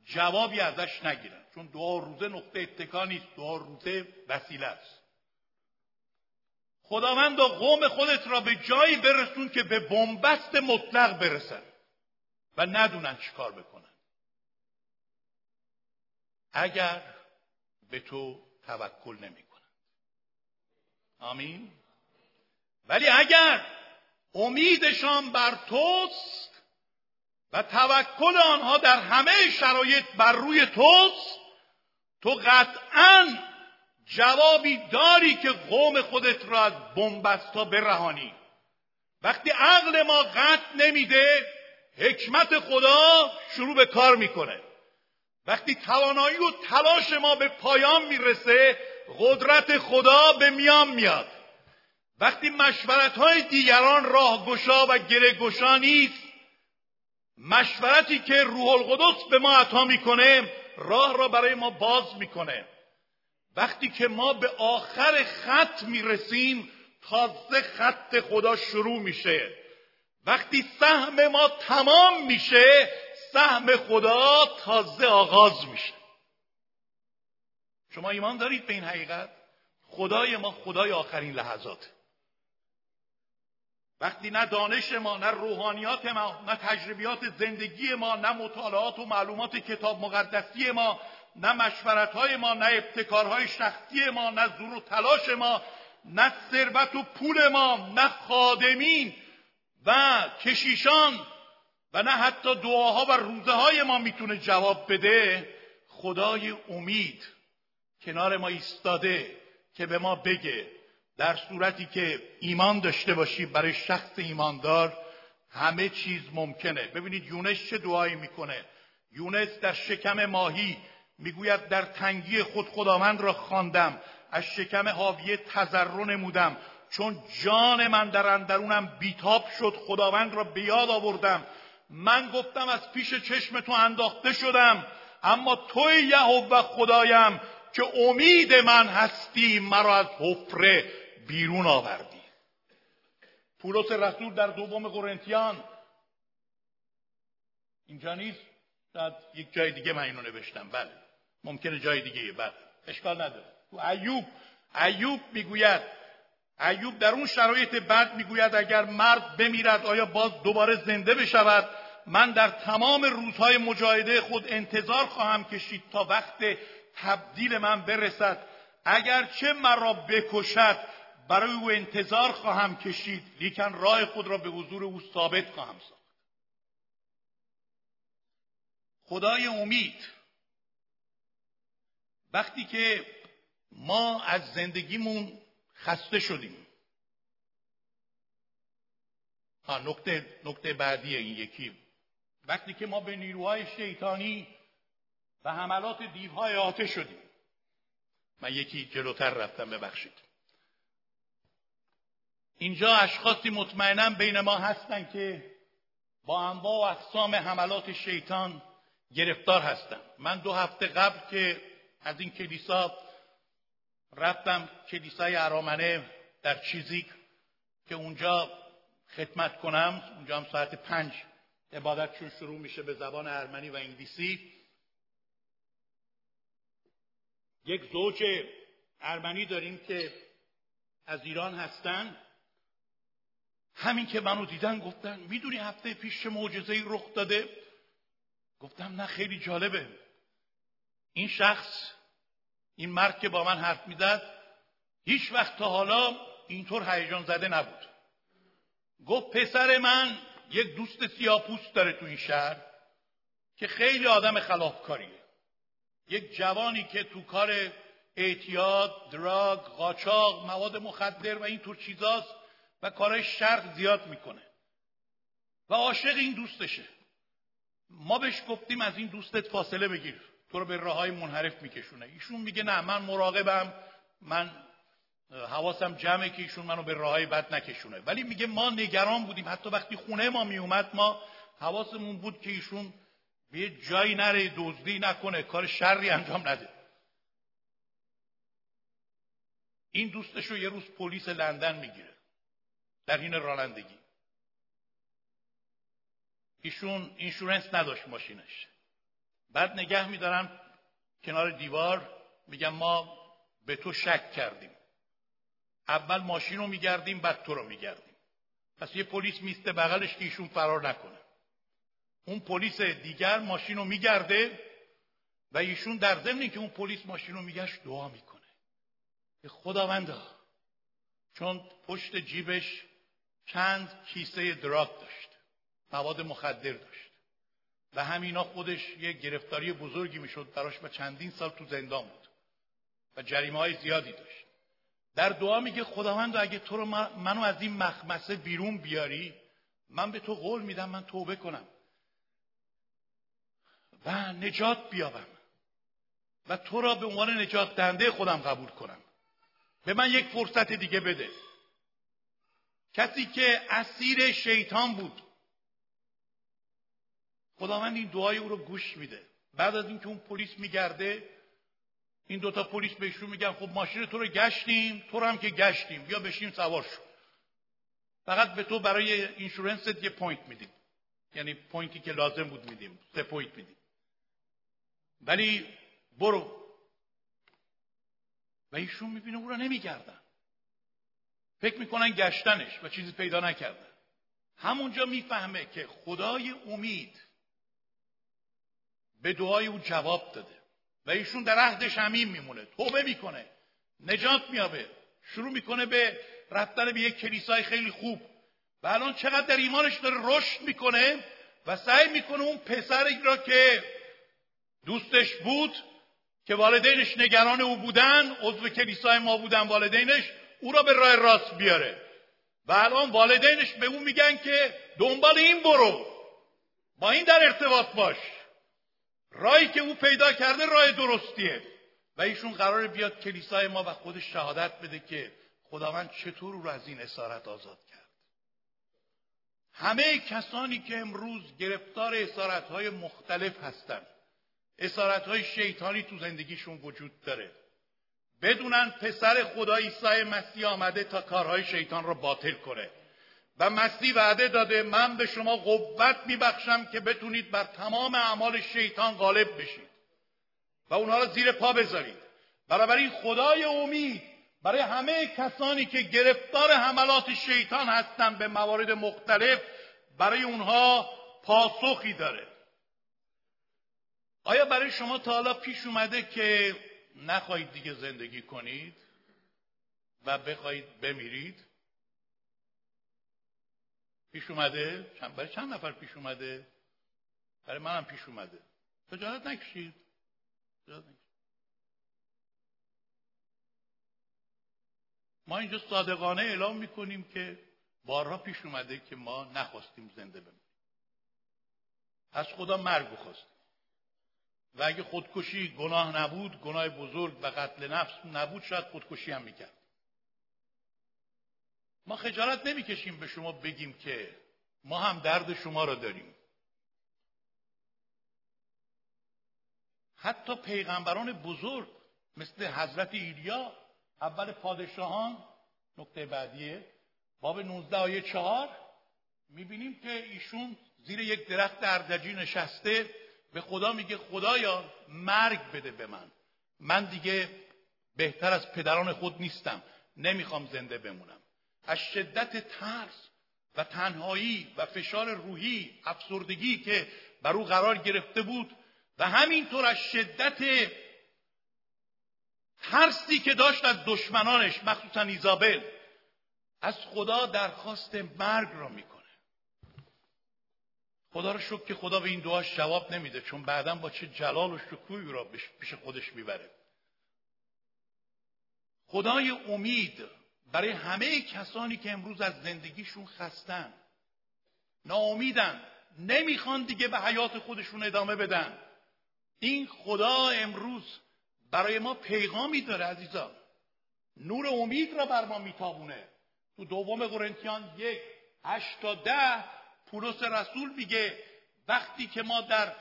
جوابی ازش نگیرن. چون دعا روزه نقطه اتکا نیست دعا روزه وسیله است. خداوند قوم خودت را به جایی برسون که به بنبست مطلق برسن و ندونن چیکار بکنن. اگر به تو توکل نمی‌کنن آمین. ولی اگر امیدشان بر توست و توکل آنها در همه شرایط بر روی توست تو قطعا جوابی داری که قوم خودت را از بنبستا برهانی. وقتی عقل ما قطع نمیده حکمت خدا شروع به کار می‌کنه. وقتی توانایی و تلاش ما به پایان می‌رسه قدرت خدا به میان میاد. وقتی مشورت های دیگران راهگشا و گره نیست مشورتی که روح القدس به ما عطا می‌کنه راه را برای ما باز می‌کنه. وقتی که ما به آخر خط می‌رسیم تازه خط خدا شروع میشه. وقتی سهم ما تمام میشه سهم خدا تازه آغاز میشه. شما ایمان دارید به این حقیقت؟ خدای ما خدای آخرین لحظات وقتی نه دانش ما نه روحانیات ما نه تجربیات زندگی ما نه مطالعات و معلومات کتاب مقدسی ما نه مشورت های ما نه ابتکارهای شخصی ما نه زور و تلاش ما نه ثروت و پول ما نه خادمین و کشیشان و نه حتی دعاها و روزه های ما می‌تونه جواب بده. خدای امید کنار ما ایستاده که به ما بگه در صورتی که ایمان داشته باشی برای شخص ایماندار همه چیز ممکنه. ببینید یونس چه دعایی می‌کنه. یونس در شکم ماهی می‌گوید در تنگی خود خداوند را خواندم. از شکم حاویه تذرع نمودم. چون جان من در اندرونم بیتاب شد خداوند را به یاد آوردم. من گفتم از پیش چشم تو انداخته شدم اما توی یهوه خدایم که امید من هستی مرا از حفره بیرون آوردی. پولس رسول در دوم قرنتیان. اینجا نیست؟ در یک جای دیگه من اینو نوشتم. بله. ممکنه جای دیگه. بله. اشکال نداره. تو ایوب ایوب می‌گوید ایوب در اون شرایط بد می‌گوید اگر مرد بمیرد آیا باز دوباره زنده بشود؟ من در تمام روزهای مجاهده خود انتظار خواهم کشید تا وقت تبدیل من برسد. اگر چه مرا بکشد برای او انتظار خواهم کشید. لیکن راه خود را به حضور او ثابت خواهم ساخت. خدای امید وقتی که ما از زندگیمون خسته شدیم. ها نقطه, نقطه بعدی این یکی. وقتی که ما به نیروهای شیطانی و حملات دیوهای آتش شدیم. من یکی جلوتر رفتم ببخشید. اینجا اشخاصی مطمئنا بین ما هستند که با انواع و اقسام حملات شیطان گرفتار هستن. من دو هفته قبل که از این کلیسا رفتم کلیسای ارامنه در چیزیک که اونجا خدمت کنم. اونجا هم ساعت پنج عبادتشون شروع میشه به زبان ارمنی و انگلیسی. یک زوج ارمنی داریم که از ایران هستن. همین که منو دیدن گفتن می‌دونی هفته پیش چه معجزه‌ای رخ داده؟ گفتم نه خیلی جالبه. این شخص این مرد که با من حرف می‌زد هیچ وقت تا حالا اینطور هیجان زده نبود. گفت پسر من یک دوست سیاپوست داره تو این شهر که خیلی آدم خلافکاریه. یک جوانی که تو کار اعتیاد، دراگ، قاچاق، مواد مخدر و اینطور چیزاست و کارهای شرق زیاد می‌کنه. و عاشق این دوستشه. ما بهش گفتیم از این دوستت فاصله بگیر. تو رو به راه های منحرف میکشونه. ایشون میگه نه من مراقبم من حواسم جمعه که ایشون منو به راههای بد نکشونه. ولی میگه ما نگران بودیم. حتی وقتی خونه ما میومد ما حواسمون بود که ایشون به یه جایی نره دزدی نکنه کار شری انجام نده. این دوستش رو یه روز پلیس لندن می‌گیره در این رانندگی. ایشون اینشورنس نداشت ماشینش. بعد نگه میدارم کنار دیوار میگم ما به تو شک کردیم. اول ماشین رو میگردیم بعد تو رو میگردیم. پس یه پلیس میسته بغلش که ایشون فرار نکنه. اون پلیس دیگر ماشین رو میگرده و ایشون در ضمن که اون پلیس ماشین رو میگشت دعا می‌کنه. به خداوندا چون پشت جیبش چند کیسه دراگ داشت. مواد مخدر داشت. و همینا خودش یه گرفتاری بزرگی می‌شد براش و چندین سال تو زندان بود. و جریمه های زیادی داشت. در دعا میگه خداوند اگه تو رو منو از این مخمسه بیرون بیاری من به تو قول میدم من توبه کنم. و نجات بیابم. و تو را به عنوان نجات دهنده خودم قبول کنم. به من یک فرصت دیگه بده. کسی که اسیر شیطان بود خداوند این دعای او رو گوش میده. بعد از اینکه اون پلیس میگرده این دوتا پلیس بهشون میگن خب ماشین تو رو گشتیم تو رو هم که گشتیم بیا بشین سوار شو. فقط به تو برای insurance ت یه point میدیم. یعنی point ی که لازم بود میدیم. سه point میدیم. ولی برو. و ایشون می‌بینه او رو نمیگردن. فکر می‌کنن گشتنش و چیزی پیدا نکردن. همونجا می‌فهمه که خدای امید به دعای او جواب داده. و ایشون در عهد شمیم میمونه. توبه می‌کنه. نجات میابه. شروع می‌کنه به رفتن به یک کلیسای خیلی خوب. و الان چقدر در ایمانش داره رشد می‌کنه و سعی می‌کنه اون پسری را که دوستش بود که والدینش نگران او بودن عضو کلیسای ما بودن والدینش او را به راه راست بیاره. و الان والدینش به او میگن که دنبال این برو. با این در ارتباط باش. راهی که او پیدا کرده راه درستیه. و ایشون قرار بیاد کلیسای ما و خودش شهادت بده که خداوند چطور او را از این اسارت آزاد کرد. همه کسانی که امروز گرفتار اسارت های مختلف هستند اسارت های شیطانی تو زندگیشون وجود داره. بدونن پسر خدا عیسی مسیح آمده تا کارهای شیطان را باطل کنه. و مسیح وعده داده من به شما قوت میبخشم که بتونید بر تمام اعمال شیطان غالب بشید و اونها را زیر پا بذارید. این خدای امید برای همه کسانی که گرفتار حملات شیطان هستند به موارد مختلف برای اونها پاسخی داره. آیا برای شما تا حالا پیش اومده که نخواهید دیگه زندگی کنید و بخواهید بمیرید؟ پیش اومده؟ برای چند نفر پیش اومده؟ برای منم پیش اومده. خجالت نکشید. ما اینجا صادقانه اعلام می‌کنیم که بارها پیش اومده که ما نخواستیم زنده بمونیم. از خدا مرگ بخواستیم. و اگه خودکشی گناه نبود گناه بزرگ و قتل نفس نبود شاید خودکشی هم می‌کرد. ما خجالت نمی‌کشیم به شما بگیم که ما هم درد شما را داریم. حتی پیغمبران بزرگ مثل حضرت ایلیا اول پادشاهان نکته بعدیه باب 19 آیه 4 می‌بینیم که ایشون زیر یک درخت اردجی نشسته به خدا میگه خدایا مرگ بده به من. من دیگه بهتر از پدران خود نیستم. نمی‌خوام زنده بمونم. از شدت ترس و تنهایی و فشار روحی افسردگی که بر او قرار گرفته بود و همینطور از شدت ترسی که داشت از دشمنانش مخصوصا ایزابل از خدا درخواست مرگ را می‌کنه. خدا رو شکر که خدا به این دعاش جواب نمیده چون بعدا با چه جلال و شکوهی را پیش خودش می‌بره. خدای امید برای همه کسانی که امروز از زندگیشون خستن ناامیدن نمی‌خوان دیگه به حیات خودشون ادامه بدن. این خدا امروز برای ما پیغامی داره عزیزان نور امید را بر ما میتابونه. تو دوم قرنتیان یک هشت تا ده پولس رسول میگه وقتی که ما در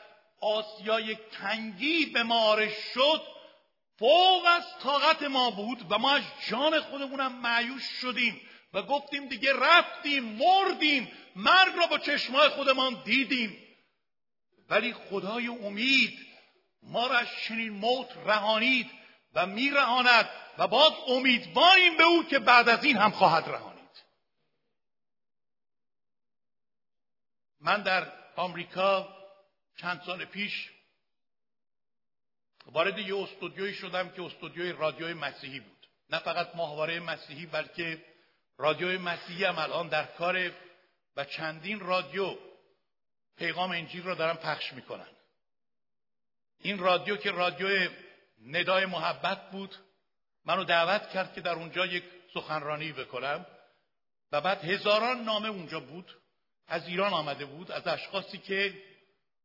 آسیای تنگی به ما شد فوق از طاقت ما بود و ما از جان خودمونم معیوش شدیم و گفتیم دیگه رفتیم مردیم مرگ را با چشمای خودمان دیدیم. ولی خدای امید ما را از چنین موت رهانید و میرهاند و باز امیدواریم به او که بعد از این هم خواهد رهانید. من در آمریکا چند سال پیش وارد یه استودیوی شدم که استودیوی رادیوی مسیحی بود. نه فقط ماهواره مسیحی بلکه رادیوی مسیحی هم الان در کار و چندین رادیو پیغام انجیل را دارن پخش می‌کنن. این رادیو که رادیو ندای محبت بود منو دعوت کرد که در اونجا یک سخنرانی بکنم و بعد هزاران نامه اونجا بود از ایران آمده بود از اشخاصی که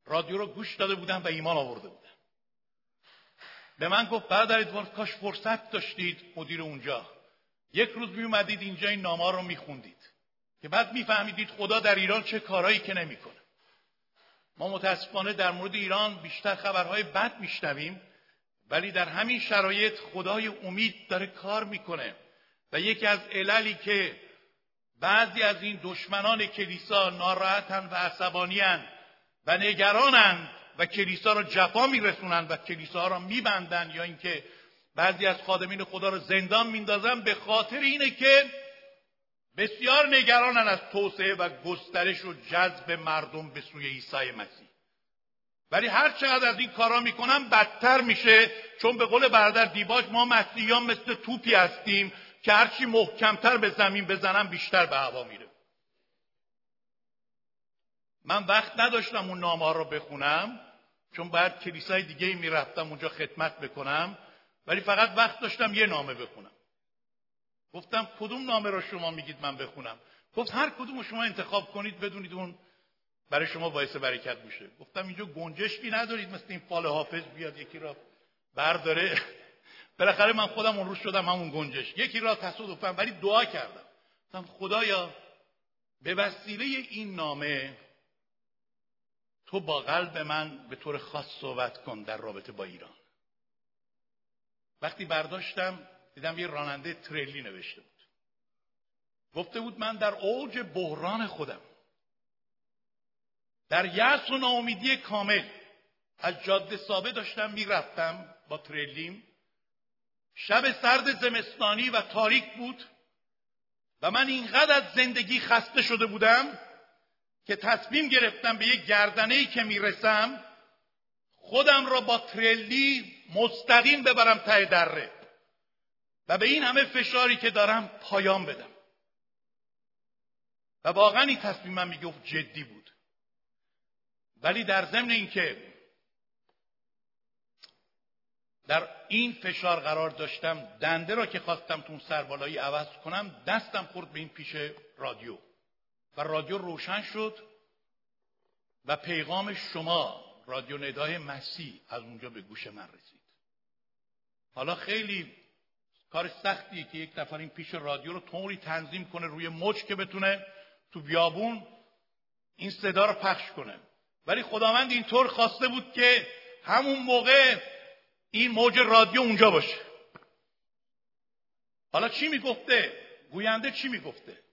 رادیو رو گوش داده بودن و ایمان آورده بودن. به من گفت برادر ادوارد کاش فرصت داشتید مدیر اونجا. یک روز می اومدید اینجا این نامه رو میخوندید که بعد میفهمیدید خدا در ایران چه کارهایی که نمی‌کنه ما متاسفانه در مورد ایران بیشتر خبرهای بد میشنویم ولی در همین شرایط خدای امید داره کار می‌کنه و یکی از عللی که بعضی از این دشمنان کلیسا ناراحتن و عصبانیان و نگرانند و کلیسا را جفا میرسونند و کلیسا را میبندند یا اینکه بعضی از خادمین خدا را زندان میندازن به خاطر اینه که بسیار نگرانن از توسعه و گسترش و جذب مردم به سوی عیسی مسیح. ولی هر چقدر از این کارا می‌کنن بدتر میشه. چون به قول برادر دیباج ما مسیحیان مثل توپی هستیم که هرچی محکمتر به زمین بزنم بیشتر به هوا میره. من وقت نداشتم اون نامه رو بخونم. چون بعد کلیسای دیگه ای می‌رفتم اونجا خدمت بکنم ولی فقط وقت داشتم یه نامه بخونم. گفتم کدوم نامه رو شما میگید من بخونم؟ گفت هر کدوم شما انتخاب کنید بدونید اون برای شما باعث برکت میشه. گفتم اینجا گنجشکی ندارید مثل این فال حافظ بیاد یکی را برداره. بالاخره من خودم اون روز شدم همون گنجش. یکی را تصادفم ولی دعا کردم. گفتم خدایا به وسیله این نامه تو با قلب من به طور خاص صحبت کن در رابطه با ایران. وقتی برداشتم دیدم یه راننده تریلی نوشته بود. گفته بود من در اوج بحران خودم. در یأس و ناامیدی کامل از جاده سابه داشتم می‌رفتم با تریلیم. شب سرد زمستانی و تاریک بود و من اینقدر از زندگی خسته شده بودم که تصمیم گرفتم به یک گردنه ای که می‌رسم خودم را با ترلی مستقیم ببرم ته دره و به این همه فشاری که دارم پایان بدم. و واقعا این تصمیم من می‌گفت جدی بود. ولی در ضمن اینکه در این فشار قرار داشتم دنده را که خواستم تو اون سربالایی عوض کنم دستم خورد به این پیش رادیو. و رادیو روشن شد و پیغام شما رادیو ندای مسیح از اونجا به گوش من رسید. حالا خیلی کار سختیه که یک نفر این پیش رادیو رو طوری تنظیم کنه روی مچ که بتونه تو بیابون این صدا رو پخش کنه. ولی خداوند اینطور خواسته بود که همون موقع این موج رادیو اونجا باشه. حالا چی می‌گفته؟ گوینده چی می‌گفته؟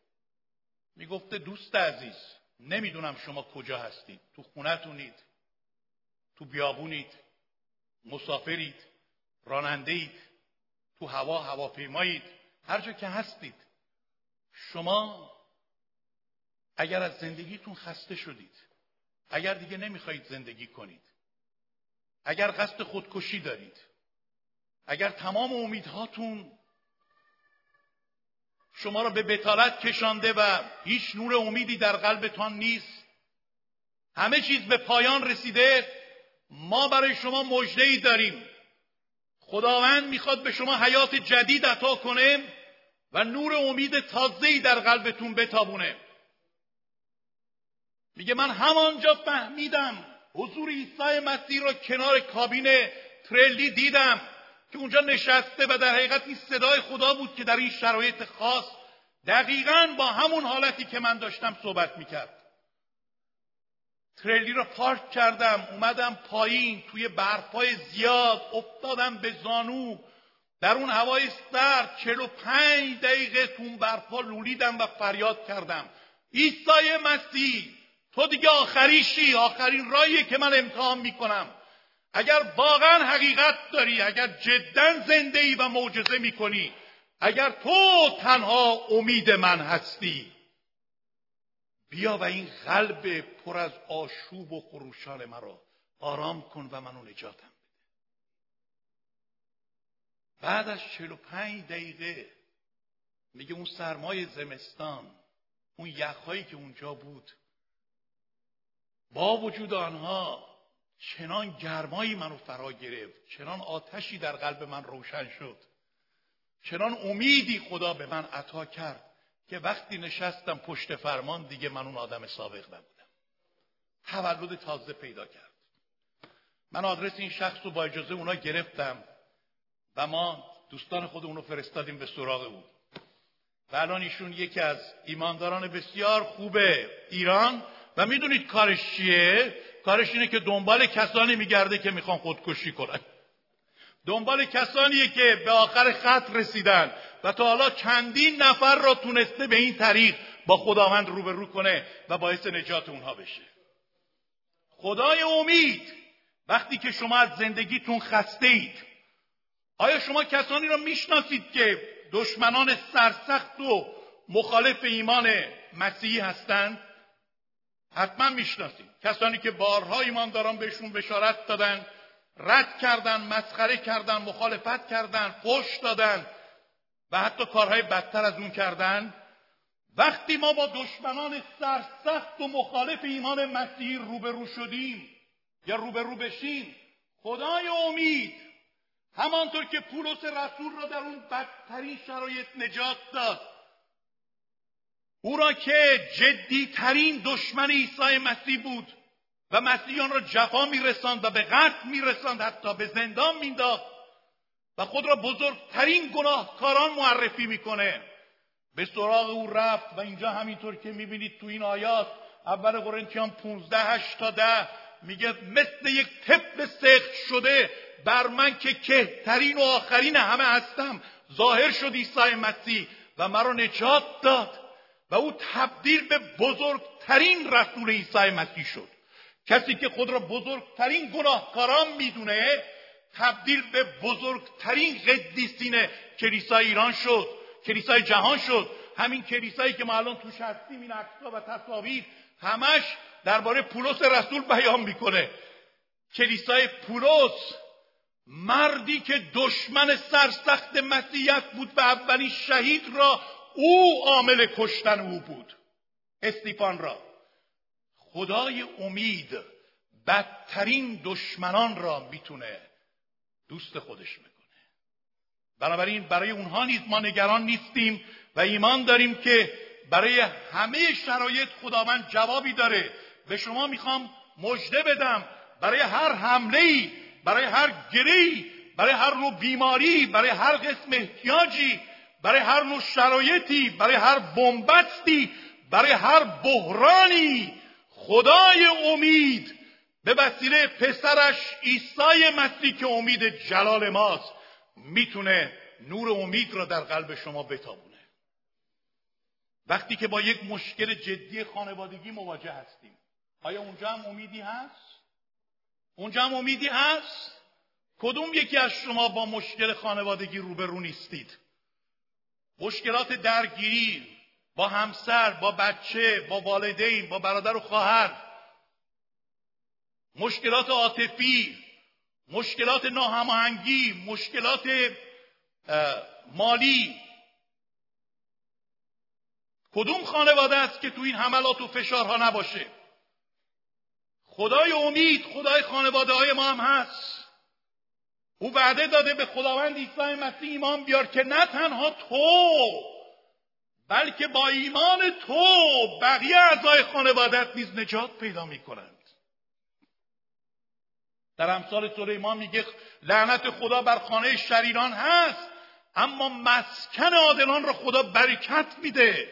می‌گفته دوست عزیز نمی‌دونم شما کجا هستید. تو خونتونید تو بیابونید مسافرید راننده تو هوا هواپیمایید هر جا که هستید. شما اگر از زندگیتون خسته شدید اگر دیگه نمی‌خواهید زندگی کنید اگر قصد خودکشی دارید اگر تمام امیدهاتون شما را به بتالت کشانده و هیچ نور امیدی در قلبتان نیست. همه چیز به پایان رسیده. ما برای شما مجده داریم. خداوند می‌خواد به شما حیات جدید عطا کنه و نور امید تازه‌ای در قلبتون بتابونه. میگه من همانجا فهمیدم. حضور عیسی مسیح را کنار کابین ترلی دیدم. که اونجا نشسته و در حقیقت این صدای خدا بود که در این شرایط خاص دقیقا با همون حالتی که من داشتم صحبت می‌کرد. تریلی را پارک کردم اومدم پایین توی برفای زیاد افتادم به زانو. در اون هوای سرد چلو و پنج دقیقه تو اون برفا لولیدم و فریاد کردم. عیسی مسیح تو دیگه آخریشی آخرین راییه که من امتحان می‌کنم. اگر واقعا حقیقت داری اگر جدا زنده ای و معجزه می‌کنی اگر تو تنها امید من هستی. بیا و این قلب پر از آشوب و خروشان مرا آرام کن و منو نجاتم بده. بعد از چهل و پنج دقیقه میگه اون سرمای زمستان اون یخهایی که اونجا بود با وجود آنها چنان گرمایی منو فرا گرفت چنان آتشی در قلب من روشن شد چنان امیدی خدا به من عطا کرد که وقتی نشستم پشت فرمان دیگه من اون آدم سابق نبودم. تولد تازه پیدا کرد. من آدرس این شخص رو با اجازه اونا گرفتم و ما دوستان خود اونو فرستادیم به سراغ او. و الان ایشون یکی از ایمانداران بسیار خوب ایران. و می‌دونید کارش چیه؟ کارش اینه که دنبال کسانی میگرده که می‌خوان خودکشی کنن. دنبال کسانیه که به آخر خط رسیدن و تا حالا چندین نفر را تونسته به این طریق با خداوند روبرو کنه و باعث نجات اونها بشه. خدای امید وقتی که شما از زندگیتون خسته اید آیا شما کسانی را می‌شناسید که دشمنان سرسخت و مخالف ایمان مسیحی هستند؟ حتما می‌شناسید. کسانی که بارها ایمانداران بهشون بشارت دادن رد کردن مسخره کردن مخالفت کردن فش دادن و حتی کارهای بدتر از اون کردن. وقتی ما با دشمنان سرسخت و مخالف ایمان مسیح روبرو شدیم یا روبرو بشیم خدای امید همانطور که پولس رسول را در اون بدترین شرایط نجات داد او را که جدیترین دشمن عیسی مسیح بود و مسیحیان را جفا میرساند و به قتل میرساند حتی به زندان مینداخت و خود را بزرگترین گناهکاران معرفی می‌کنه. به سراغ او رفت و اینجا همینطور که می‌بینید تو این آیات اول قرنتیان 15 8 تا 10 میگه مثل یک طب سخت شده بر من که کهترین و آخرین همه هستم. ظاهر شد عیسی مسیح و مرا نجات داد. و او تبدیل به بزرگترین رسول عیسی مسیح شد. کسی که خود را بزرگترین گناهکاران می‌دونه تبدیل به بزرگترین قدیسین کلیسای ایران شد کلیسای جهان شد. همین کلیسایی که ما الان توش هستیم این عکسها و تصاویر همش درباره پولس رسول بیان می‌کنه. کلیسای پولس مردی که دشمن سرسخت مسیحیت بود و اولین شهید را او عامل کشتن او بود. استیفان را. خدای امید بدترین دشمنان را می‌تونه دوست خودش می‌کنه. بنابراین برای اونها نیز ما نگران نیستیم و ایمان داریم که برای همه شرایط خداوند جوابی داره. به شما می‌خوام مژده بدم. برای هر حمله برای هر گری برای هر نوع بیماری برای هر قسم احتیاجی برای هر نوع شرایطی برای هر بنبستی برای هر بحرانی خدای امید به وسیله پسرش عیسی مسیح که امید جلال ماست می‌تونه نور امید را در قلب شما بتابونه وقتی که با یک مشکل جدی خانوادگی مواجه هستیم آیا اونجا هم امیدی هست؟ اونجا هم امیدی هست؟ کدوم یکی از شما با مشکل خانوادگی روبرو نیستید؟ مشکلات درگیری با همسر با بچه با والدین با برادر و خواهر. مشکلات عاطفی مشکلات ناهماهنگی مشکلات مالی. کدوم خانواده است که تو این حملات و فشارها نباشه؟ خدای امید خدای خانواده های ما هم هست. او وعده داده به خداوند عیسی مسیح ایمان بیار که نه تنها تو بلکه با ایمان تو بقیه اعضای خانوادت نیز نجات پیدا می‌کنند. در امثال سلیمان میگه لعنت خدا بر خانه شریران هست اما مسکن عادلان را خدا برکت میده.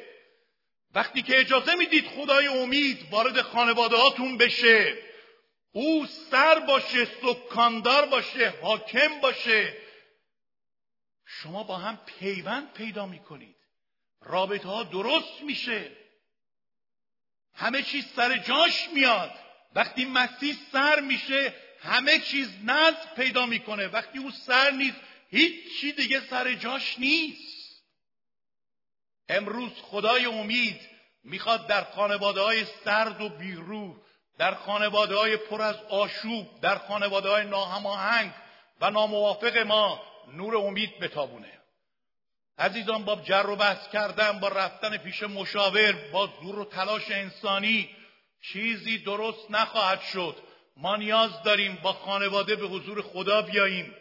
وقتی که اجازه می‌دید خدای امید وارد خانواده هاتون بشه او سر باشه سکاندار باشه حاکم باشه. شما با هم پیوند پیدا می‌کنید. رابطه ها درست میشه. همه چیز سر جاش میاد. وقتی مسیح سر میشه همه چیز نظم پیدا می‌کنه. وقتی او سر نیست هیچی دیگه سر جاش نیست. امروز خدای امید می‌خواد در خانواده های سرد و بیروح در خانواده های پر از آشوب در خانواده های ناهماهنگ و ناموافق ما نور امید بتابونه. عزیزان با جر و بحث کردن با رفتن پیش مشاور با زور و تلاش انسانی چیزی درست نخواهد شد. ما نیاز داریم با خانواده به حضور خدا بیاییم.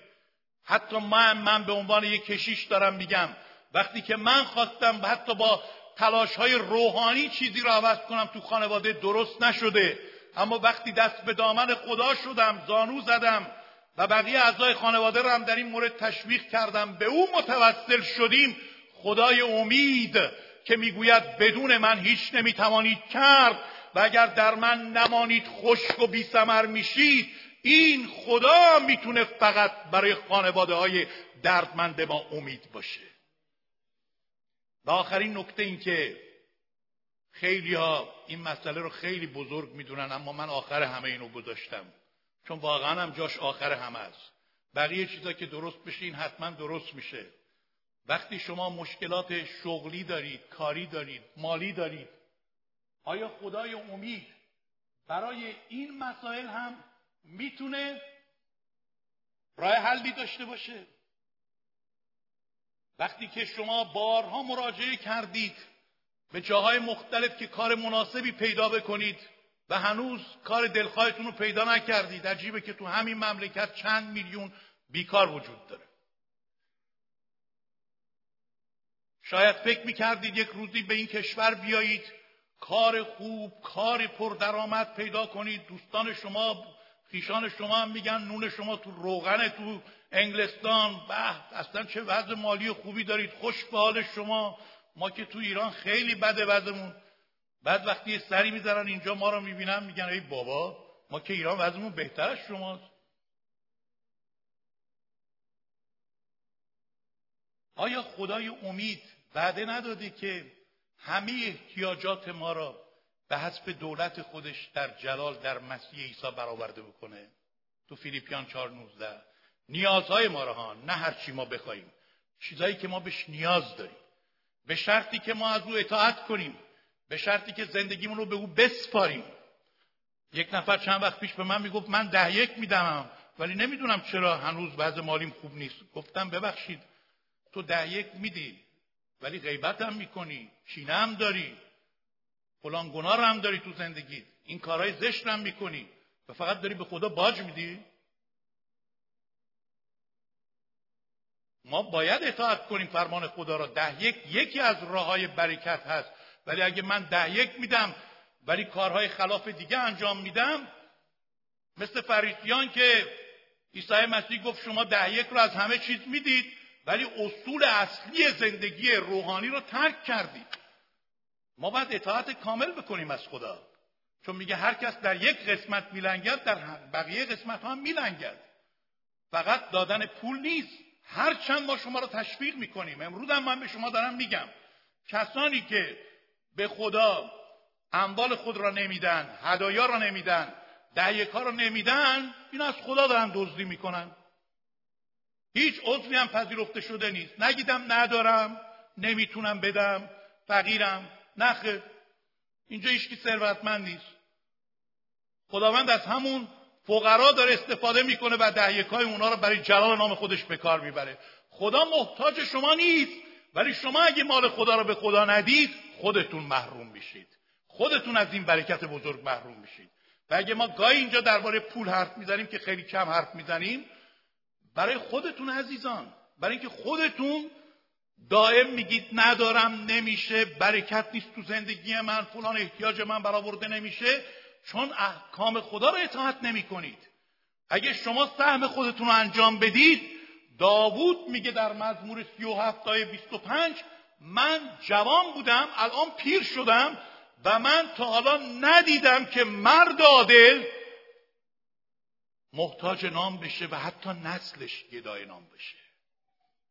حتی من من به عنوان یک کشیش دارم میگم وقتی که من خواستم حتی با تلاش های روحانی چیزی را عوض کنم تو خانواده درست نشده. اما وقتی دست به دامن خدا شدم زانو زدم و بقیه اعضای خانواده را هم در این مورد تشویق کردم به او متوسل شدیم. خدای امید که می‌گوید بدون من هیچ نمی‌توانید کرد و اگر در من نمانید خشک و بیسمر میشید این خدا می‌تونه فقط برای خانواده های دردمند ما امید باشه. و آخرین نکته این که خیلی ها این مسئله رو خیلی بزرگ می‌دونن اما من آخر همه اینو گذاشتم. چون واقعا هم جاش آخر همه است. بقیه چیزا که درست بشه این حتما درست میشه. وقتی شما مشکلات شغلی دارید کاری دارید مالی دارید آیا خدای امید برای این مسائل هم می‌تونه راه حلی داشته باشه؟ وقتی که شما بارها مراجعه کردید به جاهای مختلف که کار مناسبی پیدا بکنید و هنوز کار دلخواهتون رو پیدا نکردید عجیبه که تو همین مملکت چند میلیون بیکار وجود داره. شاید فکر می‌کردید یک روزی به این کشور بیایید کار خوب کار پردرآمد پیدا کنید. دوستان شما خیشان شما هم میگن نون شما تو روغن تو انگلستان به اصلا چه وضع مالی خوبی دارید خوش به حال شما. ما که تو ایران خیلی بده وضعمون. بعد وقتی سری می‌ذارن اینجا ما رو می‌بینن میگن ای بابا ما که ایران وضعمون بهتر از شماست. آیا خدای امید وعده نداده که همه احتیاجات ما را به حسب دولت خودش در جلال در مسیح عیسی برآورده بکنه؟ تو فیلیپیان 4:19 نیازهای ما را ها نه هر چی ما بخوایم چیزایی که ما بهش نیاز داریم. به شرطی که ما از او اطاعت کنیم به شرطی که زندگیمون رو به او بسپاریم. یک نفر چند وقت پیش به من می‌گفت من ده یک میدمم ولی نمی‌دونم چرا هنوز وضع مالیم خوب نیست. گفتم ببخشید تو ده یک میدی ولی غیبت هم می‌کنی کینه هم داری فلان گناه هم داری تو زندگیت این کارهای زشت هم می‌کنی و فقط داری به خدا باج میدی؟ ما باید اطاعت کنیم فرمان خدا را. ده یک یکی از راه های برکت هست. ولی اگه من ده یک میدم ولی کارهای خلاف دیگه انجام میدم مثل فریسیان که عیسی مسیح گفت شما ده یک رو از همه چیز می‌دید ولی اصول اصلی زندگی روحانی رو ترک کردید. ما باید اطاعت کامل بکنیم از خدا. چون میگه هر کس در یک قسمت میلنگد در بقیه قسمت ها هم میلنگد. فقط دادن پول نیست. هر چند ما شما رو تشویق می‌کنیم. امروز هم من به شما دارم میگم. کسانی که به خدا اموال خود را نمیدن هدایا را نمیدن دهیکا را نمیدن این از خدا دارن دزدی می‌کنن. هیچ عضوی هم پذیرفته شده نیست. نگیدم ندارم نمی‌تونم بدم فقیرم. نخه. اینجا هیچکی ثروتمند نیست. خداوند از همون فقرا داره استفاده می‌کنه و دهیکای اونا رو برای جلال نام خودش به کار می‌بره. خدا محتاج شما نیست ولی شما اگه مال خدا رو به خدا ندید خودتون محروم میشید. خودتون از این برکت بزرگ محروم میشید. و اگه ما گاهی اینجا درباره پول حرف می‌زنیم که خیلی کم حرف می‌زنیم برای خودتون عزیزان برای اینکه خودتون دائم میگید ندارم نمیشه برکت نیست تو زندگی من فلان احتیاج من برآورده نمیشه چون احکام خدا رو اطاعت نمی کنید اگه شما سهم خودتون رو انجام بدید داوود میگه در مزمور 37 آیه 25 من جوان بودم الان پیر شدم و من تا حالا ندیدم که مرد عادل محتاج نام بشه و حتی نسلش گدای نام بشه.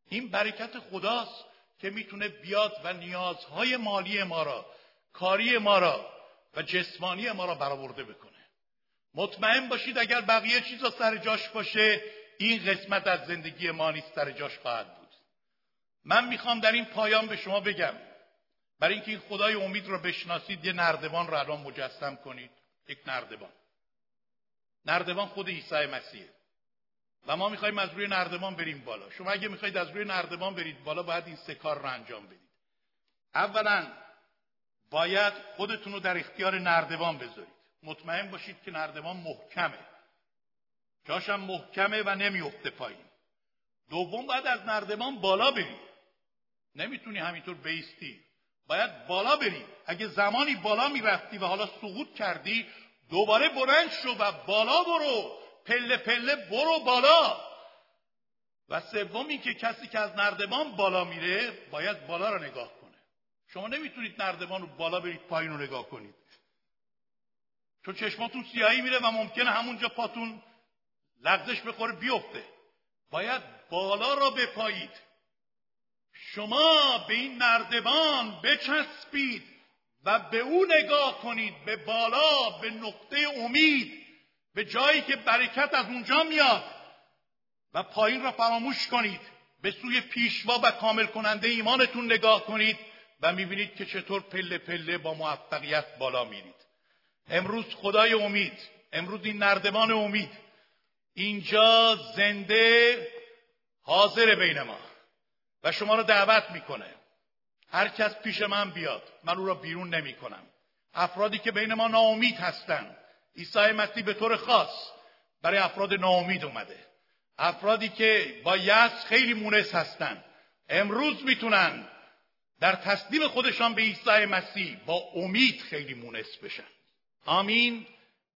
این برکت خداست که می‌تونه بیاد و نیازهای مالی ما را کاری ما را و جسمانی ما را برآورده بکنه. مطمئن باشید اگر بقیه چیزا سر جاش باشه این قسمت از زندگی ما نیست سر جاش خواهد بود. من می‌خوام در این پایان به شما بگم برای اینکه این خدای امید رو بشناسید یه نردبان رو الان مجسم کنید. یک نردبان. نردبان خود عیسی مسیحه و ما می‌خوایم از روی نردبان بریم بالا. شما اگه می‌خواید از روی نردبان برید بالا باید این سه کار رو انجام بدید. اولا باید خودتون رو در اختیار نردبان بذارید. مطمئن باشید که نردبان محکمه. جاشم محکمه و نمیفته پایین. دوم باید از نردبان بالا بری نمی‌تونی همینطور بیستی. باید بالا بری اگه زمانی بالا می‌رفتی و حالا سقوط کردی دوباره بلند شو و بالا برو. پله پله برو بالا. و سومی که کسی که از نردبان بالا میره باید بالا رو نگاه شما نمی‌تونید نردبان رو بالا برید پایین رو نگاه کنید. چون چشماتون سیاهی میره و ممکنه همونجا پاتون لغزش بخوره بیفته. باید بالا را بپایید. شما به این نردبان بچسبید و به او نگاه کنید به بالا به نقطه امید به جایی که برکت از اونجا میاد و پایین را فراموش کنید. به سوی پیشوا و کامل کننده ایمانتون نگاه کنید. و می‌بینید که چطور پله پله با موفقیت بالا میرید. امروز خدای امید امروز این نردبان امید. اینجا زنده حاضر بین ما و شما رو دعوت می‌کنه. هر کس پیش من بیاد من او را بیرون نمی‌کنم. افرادی که بین ما ناامید هستند عیسی مسیح به طور خاص برای افراد ناامید اومده. افرادی که با یأس خیلی مونس هستند امروز می‌تونن در تسلیم خودشان به عیسی مسیح با امید خیلی مونس بشن. آمین.